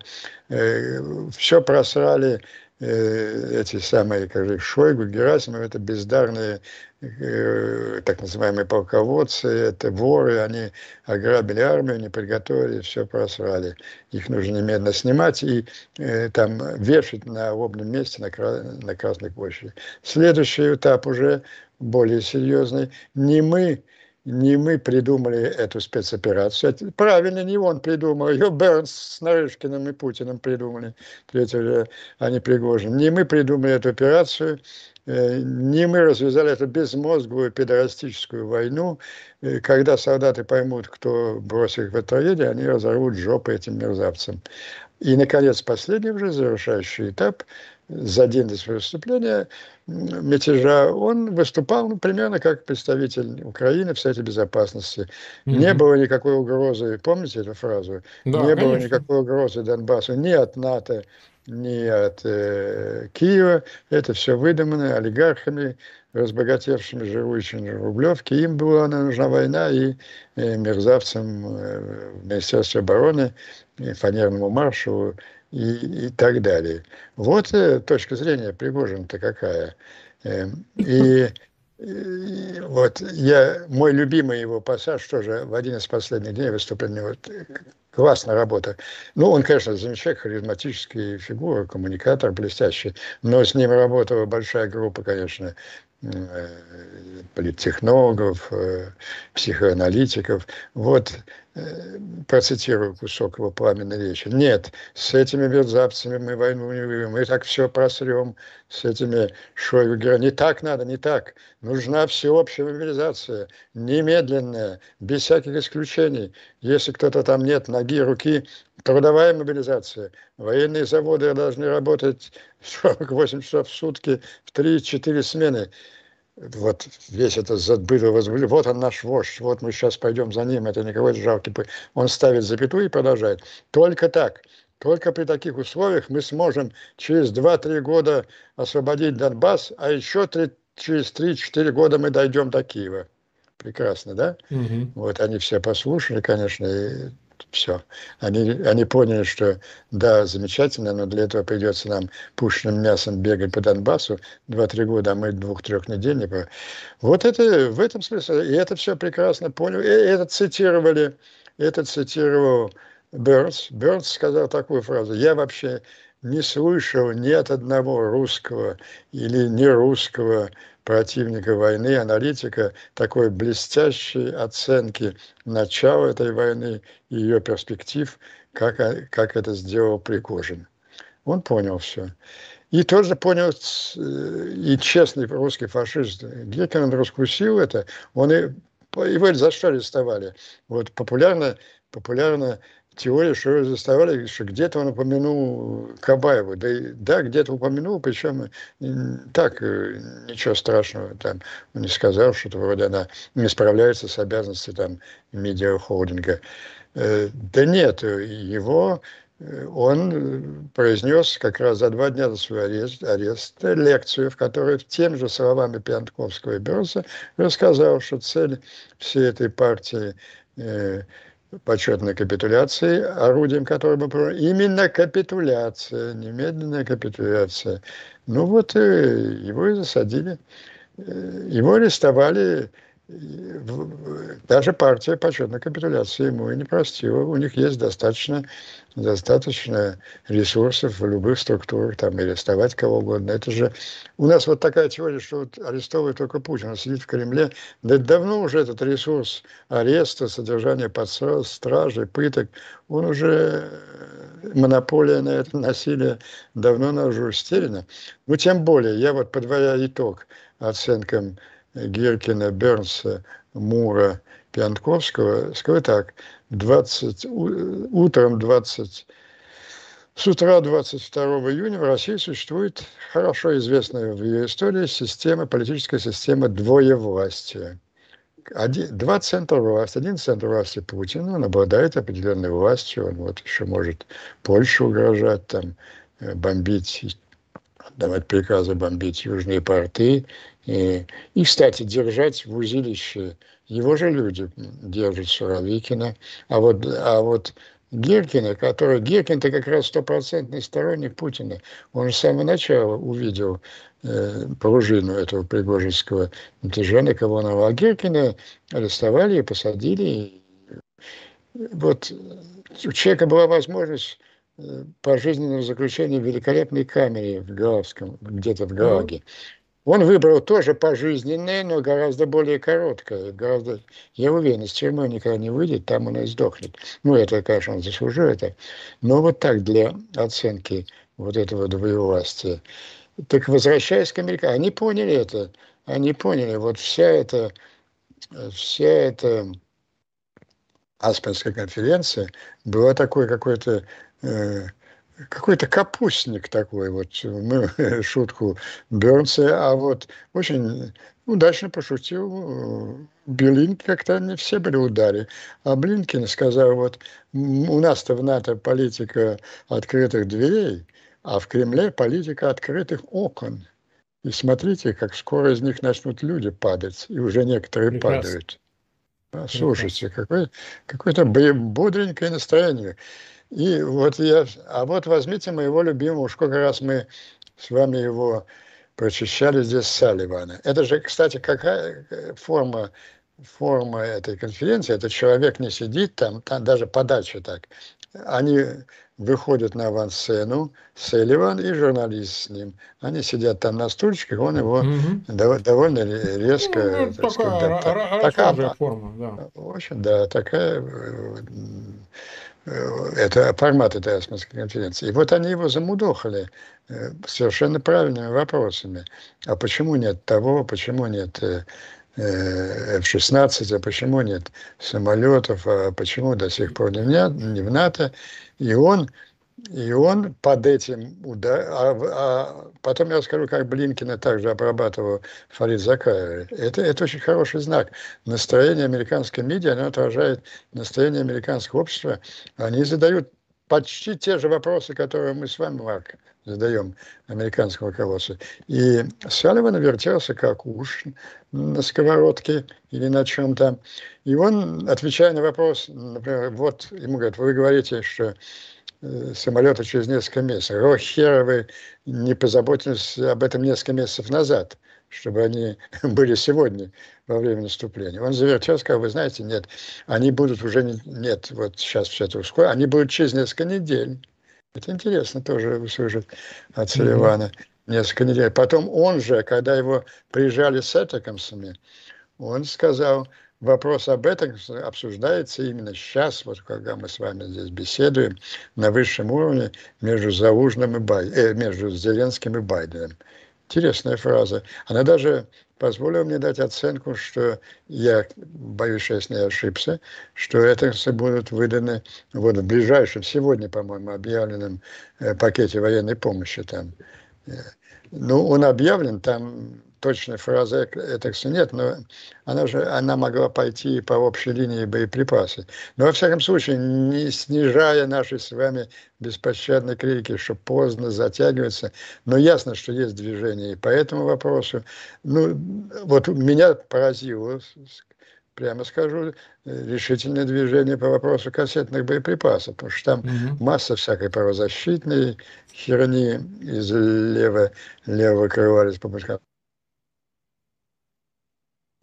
C: Э, все просрали Э, эти самые, как же, Шойгу, Герасимов, это бездарные э, так называемые полководцы, это воры, они ограбили армию, не подготовили, все просрали. Их нужно немедленно снимать и э, там вешать на лобном месте на, на Красной площади. Следующий этап уже более серьезный. Не мы не мы придумали эту спецоперацию. Правильно, не он придумал, ее Бернс с Нарышкиным и Путиным придумали. Третьего они Пригожин. Не мы придумали эту операцию, э, не мы развязали эту безмозглую педорастическую войну. Э, когда солдаты поймут, кто бросил их в это они разорвут жопы этим мерзавцам. И, наконец, последний уже завершающий этап за день до своего выступления мятежа, он выступал ну, примерно как представитель Украины в Совете Безопасности. Mm-hmm. Не было никакой угрозы, помните эту фразу? Да, Не конечно. было никакой угрозы Донбассу ни от НАТО, ни от э, Киева. Это все выдумано олигархами, разбогатевшими, живущими в Рублевке. Им была нужна война и э, мерзавцам э, в Министерстве обороны, и фанерному маршалу и, и так далее. Вот э, точка зрения Пригожина-то какая. Э, и, вот я, мой любимый его пассаж тоже в один из последних дней выступления, вот, классная работа. Ну, он, конечно, замечательный, харизматический фигура, коммуникатор блестящий, но с ним работала большая группа, конечно, Э, политтехнологов, э, психоаналитиков. Вот э, процитирую кусок его пламенной речи. Нет, с этими мерзавцами мы войну не выиграем, мы так все просрем, с этими Шойгу Не так надо, не так. Нужна всеобщая мобилизация, немедленная, без всяких исключений. Если кто-то там нет ноги, руки, трудовая мобилизация. Военные заводы должны работать [LAUGHS] 48 часов в сутки в 3-4 смены вот весь этот задбытый возбудил, вот он наш вождь, вот мы сейчас пойдем за ним, это не какой-то жалкий... Он ставит запятую и продолжает. Только так, только при таких условиях мы сможем через 2-3 года освободить Донбасс, а еще 3, через 3-4 года мы дойдем до Киева. Прекрасно, да? Угу. Вот они все послушали, конечно, и все. Они, они поняли, что да, замечательно, но для этого придется нам пушным мясом бегать по Донбассу два-три года, а мы двух-трех недель не по... Вот это в этом смысле, и это все прекрасно понял. И это цитировали, это цитировал Бернс. Бернс сказал такую фразу, я вообще не слышал ни от одного русского или не русского противника войны, аналитика такой блестящей оценки начала этой войны и ее перспектив, как, как это сделал Пригожин. Он понял все. И тоже понял э, и честный русский фашист Геккерн раскусил это, он и, его за что арестовали? Вот популярно, популярно теория, что его заставали, что где-то он упомянул Кабаева. Да, да где-то упомянул, причем так, э, ничего страшного. Там, он не сказал, что вроде она не справляется с обязанностью там, медиахолдинга. Э, да нет, его э, он произнес как раз за два дня до своего ареста, ареста лекцию, в которой тем же словами Пьянковского и Берса рассказал, что цель всей этой партии почетной капитуляции, орудием которой мы проводим, именно капитуляция, немедленная капитуляция. Ну вот э, его и засадили. Э, его арестовали даже партия почетной капитуляции ему и не простила. У них есть достаточно, достаточно ресурсов в любых структурах, там, арестовать кого угодно. Это же у нас вот такая теория, что вот арестовывает только Путин, он сидит в Кремле. Да давно уже этот ресурс ареста, содержания под стражей, пыток, он уже монополия на это насилие давно на уже стерена. Ну, тем более, я вот подводя итог оценкам Гиркина, Бернса, Мура, Пьянковского, скажу так, 20, утром 20, с утра 22 июня в России существует хорошо известная в ее истории система, политическая система двоевластия. Один, два центра власти. Один центр власти Путин, он обладает определенной властью, он вот еще может Польшу угрожать, там, э, бомбить, давать приказы бомбить южные порты, и, и, кстати, держать в узилище его же люди держат Суровикина. А вот, а вот Гиркина, который... Гиркин-то как раз стопроцентный сторонник Путина. Он с самого начала увидел э, пружину этого пригожинского мятежа на Каванова. А Гиркина арестовали и посадили. Вот у человека была возможность э, пожизненного заключения в великолепной камере в Гаавском, где-то в Гааге. Он выбрал тоже пожизненное, но гораздо более короткое. Гораздо, я уверен, из тюрьмы никогда не выйдет, там он и сдохнет. Ну, это, конечно, он заслужил это. Но вот так для оценки вот этого двоевластия. Так возвращаясь к американцам, они поняли это. Они поняли, вот вся эта, вся эта Аспенская конференция была такой какой-то э, какой-то капустник такой, вот мы [LAUGHS] шутку Бернса, а вот очень удачно пошутил Блинкин, как-то не все были ударе. А Блинкин сказал, вот у нас-то в НАТО политика открытых дверей, а в Кремле политика открытых окон. И смотрите, как скоро из них начнут люди падать, и уже некоторые Прекрасно. падают. А, слушайте, какое, какое-то бодренькое настроение. И вот я, а вот возьмите моего любимого, сколько раз мы с вами его прочищали здесь Салливана. Это же, кстати, какая э, форма, форма этой конференции, этот человек не сидит там, там даже подача так. Они выходят на авансцену, Селиван и журналист с ним. Они сидят там на стульчиках, он его угу. дов, довольно резко... Ну,
B: ну, такая, сказать, да, такая форма, да.
C: Очень, да, такая Э, это формат этой Асманской конференции. И вот они его замудохали э, совершенно правильными вопросами. А почему нет того, почему нет э, F-16, а почему нет самолетов, а почему до сих пор не в НАТО. И он и он под этим удар... А, а потом я расскажу, как Блинкина также обрабатывал Фарид Закаева. Это, это очень хороший знак. Настроение американской медиа, оно отражает настроение американского общества. Они задают почти те же вопросы, которые мы с вами, Марк, задаем американскому руководству. И Салливан вертелся как уж на сковородке или на чем-то. И он, отвечая на вопрос, например, вот ему говорят, вы говорите, что самолета через несколько месяцев. О, хера вы не позаботились об этом несколько месяцев назад, чтобы они [LAUGHS] были сегодня во время наступления. Он завертел, сказал, вы знаете, нет, они будут уже, не, нет, вот сейчас все это ускорено, они будут через несколько недель. Это интересно тоже услышать от Салливана. Mm-hmm. Несколько недель. Потом он же, когда его приезжали с этакомсами, он сказал, вопрос об этом обсуждается именно сейчас, вот когда мы с вами здесь беседуем, на высшем уровне между Залужным и Бай, э, между Зеленским и Байденом. Интересная фраза. Она даже позволила мне дать оценку, что я боюсь, что я с ней ошибся, что это будут выданы вот в ближайшем, сегодня, по-моему, объявленном э, пакете военной помощи там. Э, ну, он объявлен, там точной фразы Этекса нет, но она же она могла пойти по общей линии боеприпасы. Но, во всяком случае, не снижая нашей с вами беспощадной крики, что поздно затягивается, но ясно, что есть движение и по этому вопросу. Ну, вот меня поразило, прямо скажу, решительное движение по вопросу кассетных боеприпасов, потому что там угу. масса всякой правозащитной херни из лево, левого крыла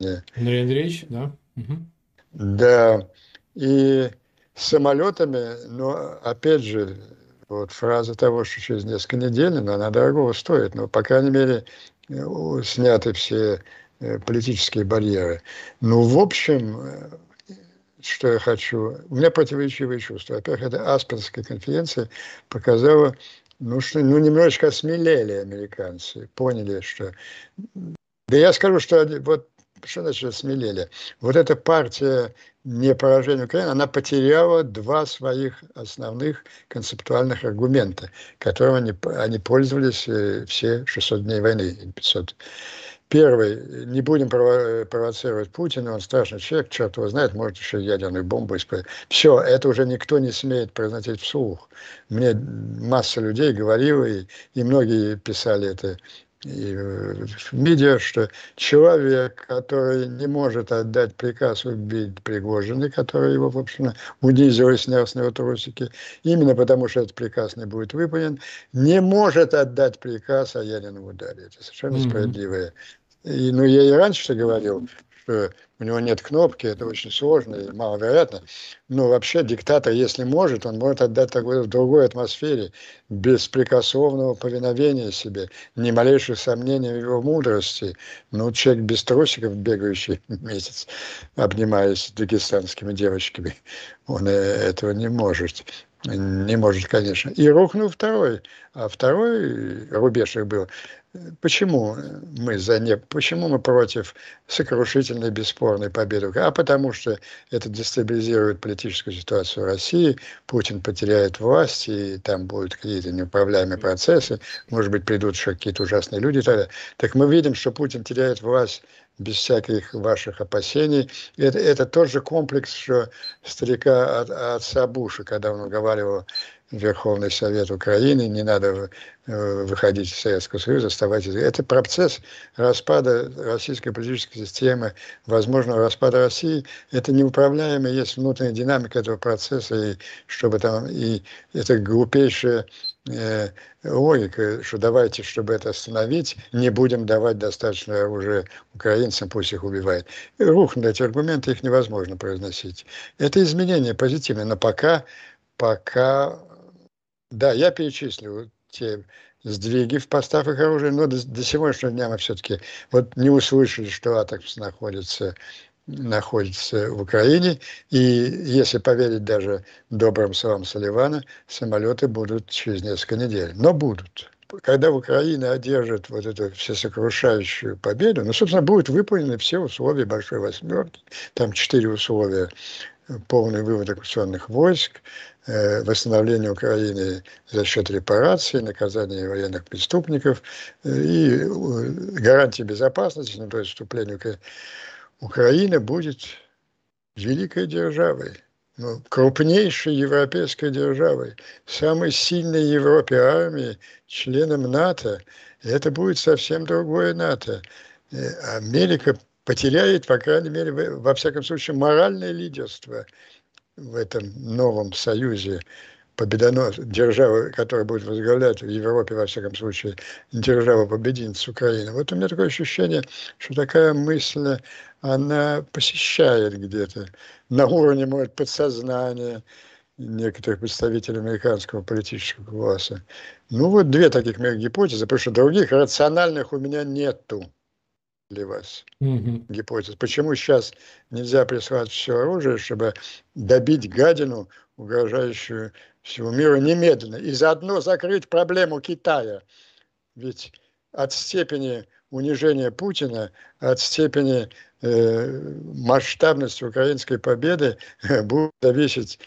C: республиканского
B: Андрей Андреевич, да. Угу.
C: Да. И самолетами, но опять же, вот фраза того, что через несколько недель, но она дорого стоит, но, по крайней мере, сняты все э, политические барьеры. Ну, в общем, э, что я хочу... У меня противоречивые чувства. Во-первых, эта Аспенская конференция показала, ну, что ну, немножечко осмелели американцы, поняли, что... Да я скажу, что вот что значит смелели? Вот эта партия не поражения Украины, она потеряла два своих основных концептуальных аргумента, которыми они, они пользовались э, все 600 дней войны, 500. Первый, не будем прово- провоцировать Путина, он страшный человек, черт его знает, может еще ядерную бомбу исправить. Все, это уже никто не смеет произносить вслух. Мне масса людей говорила, и, и многие писали это в медиа, что человек, который не может отдать приказ убить Пригожина, который его, в общем, унизил и снял с него трусики, именно потому что этот приказ не будет выполнен, не может отдать приказ о ядерном ударе. Это совершенно mm-hmm. справедливое. И, ну, я и раньше говорил, что у него нет кнопки, это очень сложно и маловероятно. Но вообще диктатор, если может, он может отдать такое в другой атмосфере, беспрекословного повиновения себе, ни малейших сомнений в его мудрости. Ну, человек без трусиков, бегающий [LAUGHS] месяц, обнимаясь дагестанскими девочками, он э, этого не может. Не может, конечно. И рухнул второй. А второй рубеж их был Почему мы за не, почему мы против сокрушительной бесспорной победы? А потому что это дестабилизирует политическую ситуацию в России, Путин потеряет власть, и там будут какие-то неуправляемые процессы, может быть, придут еще какие-то ужасные люди и так далее. Так мы видим, что Путин теряет власть без всяких ваших опасений. Это, это тот же комплекс, что старика от, отца Буша, когда он уговаривал Верховный Совет Украины, не надо э, выходить из Советского Союза, оставайтесь. Это процесс распада российской политической системы, возможного распада России. Это неуправляемая есть внутренняя динамика этого процесса, и чтобы там, и это глупейшая э, логика, что давайте, чтобы это остановить, не будем давать достаточно оружия украинцам, пусть их убивают. Рухнут эти аргументы, их невозможно произносить. Это изменение позитивное, но пока, пока да, я перечислил те сдвиги в поставках оружия, но до, до сегодняшнего дня мы все-таки вот не услышали, что Атакс находится, находится в Украине. И если поверить даже добрым словам Соливана, самолеты будут через несколько недель. Но будут. Когда Украина одержит вот эту всесокрушающую победу, ну, собственно, будут выполнены все условия Большой Восьмерки. Там четыре условия полный вывод оккупационных войск, э, восстановление Украины за счет репараций, наказания военных преступников э, и э, гарантии безопасности, ну, то есть вступление Украины будет великой державой, ну, крупнейшей европейской державой, самой сильной в Европе армией, членом НАТО. И это будет совсем другое НАТО. Америка потеряет, по крайней мере, во всяком случае, моральное лидерство в этом новом союзе победонос, держава, которая будет возглавлять в Европе, во всяком случае, держава победительница Украины. Вот у меня такое ощущение, что такая мысль, она посещает где-то на уровне, может, подсознания некоторых представителей американского политического класса. Ну, вот две таких моих гипотезы, потому что других рациональных у меня нету для вас угу. гипотез. Почему сейчас нельзя прислать все оружие, чтобы добить гадину, угрожающую всему миру немедленно, и заодно закрыть проблему Китая? Ведь от степени унижения Путина, от степени э, масштабности украинской победы [LAUGHS] будет зависеть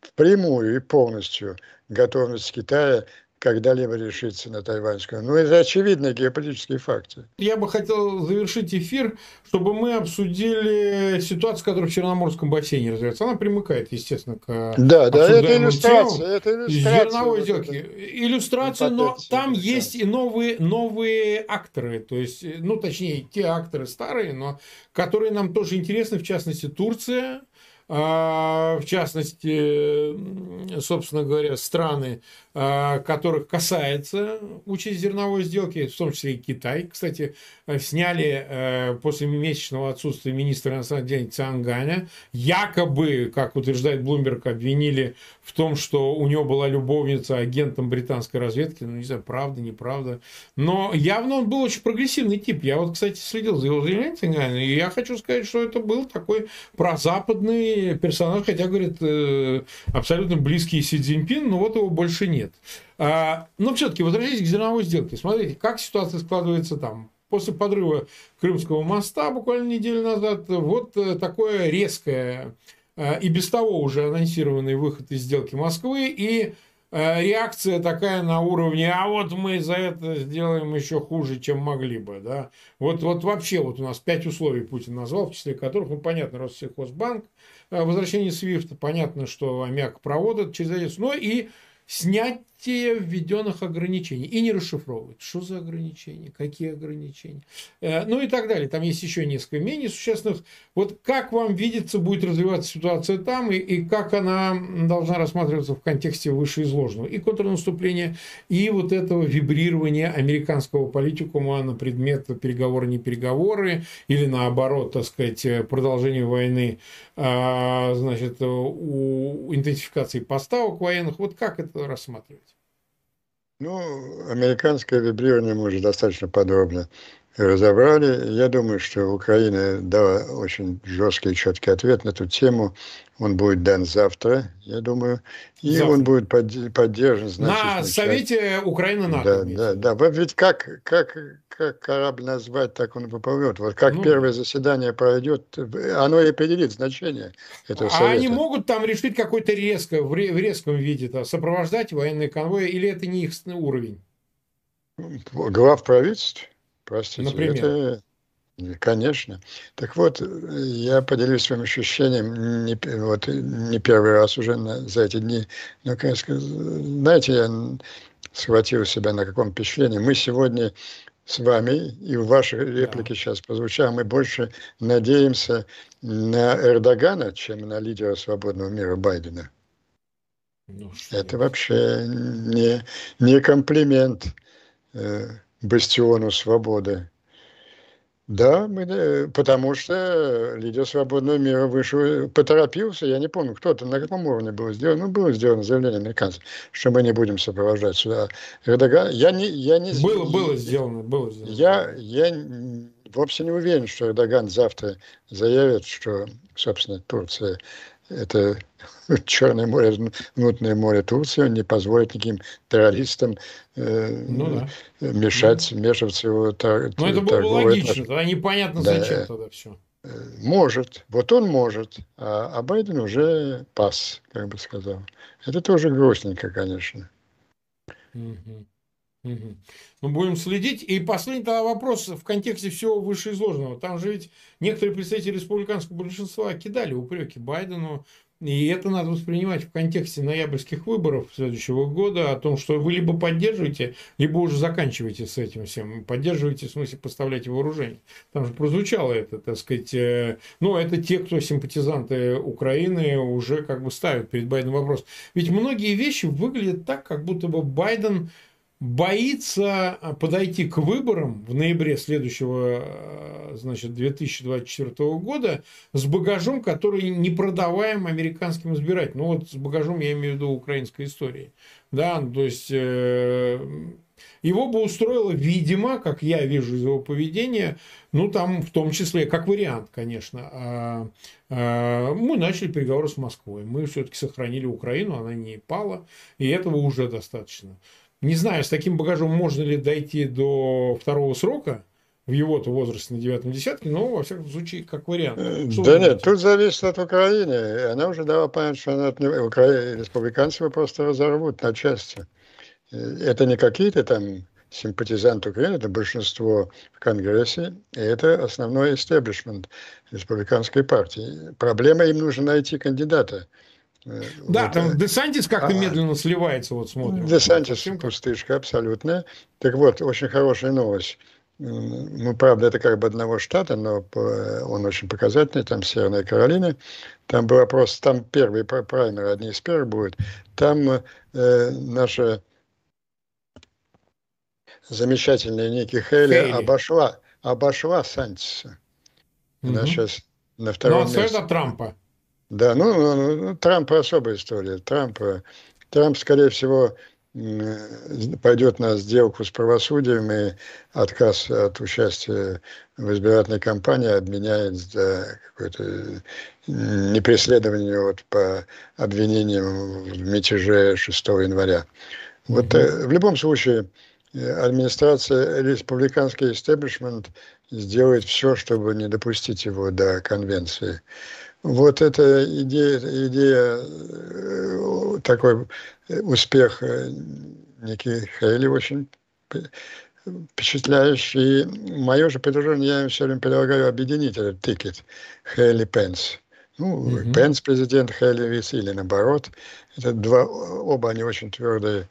C: впрямую и полностью готовность Китая когда-либо решиться на тайваньскую. Ну, это очевидные геополитические факты.
B: Я бы хотел завершить эфир, чтобы мы обсудили ситуацию, которая в Черноморском бассейне развивается. Она примыкает, естественно, к
C: Да, да, это иллюстрация. Темам.
B: Это иллюстрация. Зерновой сделки. Иллюстрация, но там есть и новые, новые акторы. То есть, ну, точнее, те акторы старые, но которые нам тоже интересны, в частности, Турция, в частности, собственно говоря, страны, а, которых касается участь зерновой сделки, в том числе и Китай. Кстати, сняли э, после месячного отсутствия министра иностранных дел Цианганя. Якобы, как утверждает Блумберг, обвинили в том, что у него была любовница агентом британской разведки. Ну, не знаю, правда, неправда. Но явно он был очень прогрессивный тип. Я вот, кстати, следил за его заявлением Цианганя, и я хочу сказать, что это был такой прозападный персонаж, хотя, говорит, э, абсолютно близкий Си Цзиньпин, но вот его больше нет. А, но все-таки возвращаясь к зерновой сделке, смотрите, как ситуация складывается там после подрыва Крымского моста буквально неделю назад, вот э, такое резкое э, и без того уже анонсированный выход из сделки Москвы и реакция такая на уровне, а вот мы за это сделаем еще хуже, чем могли бы. Да? Вот, вот вообще вот у нас пять условий Путин назвал, в числе которых, ну, понятно, Россельхозбанк, возвращение Свифта, понятно, что аммиак проводят через но и снятие введенных ограничений. И не расшифровывать, что за ограничения, какие ограничения, э, ну и так далее. Там есть еще несколько менее существенных. Вот как вам видится, будет развиваться ситуация там, и, и как она должна рассматриваться в контексте вышеизложенного, и контрнаступления, и вот этого вибрирования американского политикума на предмет переговоры, не переговоры, или наоборот, так сказать, продолжение войны, значит, у интенсификации поставок военных. Вот как это рассматривать?
C: Ну, американское вибрирование мы уже достаточно подробно разобрали. Я думаю, что Украина дала очень жесткий и четкий ответ на эту тему. Он будет дан завтра, я думаю, и завтра. он будет поддержан
B: На Совете Украины
C: НАТО. Да, да, да. Ведь как, как, как корабль назвать, так он поплывет. Вот как ну, первое заседание пройдет, оно и определит значение этого
B: а
C: совета.
B: они могут там решить какой-то резко, в резком виде там, сопровождать военные конвои, или это не их уровень?
C: Глав правительств? Простите, Например? это... Конечно. Так вот, я поделюсь своим ощущением не, вот, не первый раз уже на, за эти дни. Но, конечно, знаете, я схватил себя на каком впечатлении. Мы сегодня с вами, и в вашей реплике да. сейчас прозвучало, мы больше надеемся на Эрдогана, чем на лидера свободного мира Байдена. Ну, Это вообще не, не комплимент э, бастиону свободы. Да, мы, э, потому что лидер свободного мира вышел, поторопился, я не помню, кто-то, на каком уровне было сделано, ну, было сделано заявление американцев, что мы не будем сопровождать сюда Эрдогана. Я не, я не...
B: Было, было сделано, было сделано.
C: Я, я вовсе не уверен, что Эрдоган завтра заявит, что, собственно, Турция это [LAUGHS] Черное море, Мутное море Турции, он не позволит никаким террористам э, ну, да. мешать, ну. вмешиваться в его
B: тор, Ну, это было бы логично, тогда непонятно, да, зачем тогда все.
C: Э, может, вот он может, а, а Байден уже пас, как бы сказал. Это тоже грустненько, конечно.
B: Угу. Ну, будем следить. И последний тогда вопрос в контексте всего вышеизложенного. Там же ведь некоторые представители республиканского большинства кидали упреки Байдену. И это надо воспринимать в контексте ноябрьских выборов следующего года, о том, что вы либо поддерживаете, либо уже заканчиваете с этим всем. Поддерживаете, в смысле, поставляете вооружение. Там же прозвучало это, так сказать, э, ну, это те, кто симпатизанты Украины, уже как бы ставят перед Байденом вопрос. Ведь многие вещи выглядят так, как будто бы Байден боится а, подойти к выборам в ноябре следующего а, значит, 2024 года с багажом, который не продаваем американским избирателям. Ну вот с багажом я имею в виду украинской истории. Да, то есть э, его бы устроило, видимо, как я вижу из его поведения, ну там в том числе, как вариант, конечно, а, мы начали переговоры с Москвой. Мы все-таки сохранили Украину, она не пала, и этого уже достаточно. Не знаю, с таким багажом можно ли дойти до второго срока, в его-то возрасте на девятом десятке, но, во всяком случае, как вариант.
C: Э, что да нет, тут зависит от Украины. Она уже дала понять, что она от Украины, республиканцы его просто разорвут на части. Э, это не какие-то там симпатизанты Украины, это большинство в Конгрессе, и это основной истеблишмент республиканской партии. Проблема, им нужно найти кандидата.
B: Э, да, вот, там э, Десантис как-то а, медленно сливается, вот смотрим.
C: Десантис пустышка абсолютная. Так вот, очень хорошая новость. Ну, правда, это как бы одного штата, но он очень показательный, там Северная Каролина. Там был опрос, там первый праймер, одни из первых будет. Там э, наша замечательная Ники Хейли, Хейли. обошла, обошла Сантиса. Она угу. сейчас на втором
B: ну, а месте. это Трампа.
C: Да, ну, ну, ну Трамп особая история. Трамп, Трамп, скорее всего, пойдет на сделку с правосудием и отказ от участия в избирательной кампании обменяет за какое-то непреследование вот по обвинениям в мятеже 6 января. Вот mm-hmm. в любом случае э, администрация, республиканский истеблишмент сделает все, чтобы не допустить его до конвенции. Вот эта идея, идея э, такой успех э, Ники Хейли очень впечатляющий. Мое же предложение, я им все время предлагаю объединить этот тикет Хейли Пенс. Ну, mm-hmm. Пенс президент, Хейли Виц или наоборот. Это два, оба они очень твердые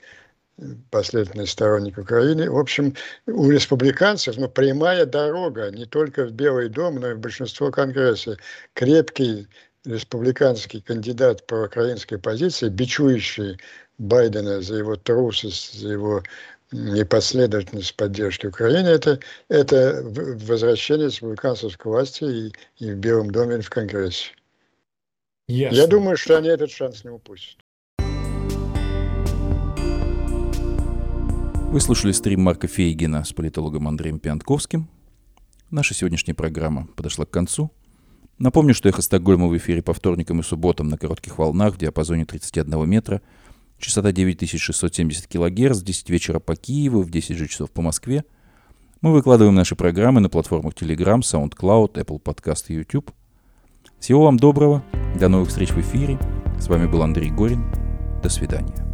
C: последовательный сторонник Украины. В общем, у республиканцев ну, прямая дорога не только в Белый дом, но и в большинство Конгресса. Крепкий республиканский кандидат по украинской позиции, бичующий Байдена за его трусость, за его непоследовательность поддержки Украины, это, это возвращение республиканцев к власти и, и в Белом доме, и в Конгрессе. Ясно. Я думаю, что они этот шанс не упустят.
A: Вы слушали стрим Марка Фейгина с политологом Андреем Пиантковским. Наша сегодняшняя программа подошла к концу. Напомню, что «Эхо Стокгольма» в эфире по вторникам и субботам на коротких волнах в диапазоне 31 метра, частота 9670 кГц, 10 вечера по Киеву, в 10 же часов по Москве. Мы выкладываем наши программы на платформах Telegram, SoundCloud, Apple Podcast и YouTube. Всего вам доброго, до новых встреч в эфире. С вами был Андрей Горин. До свидания.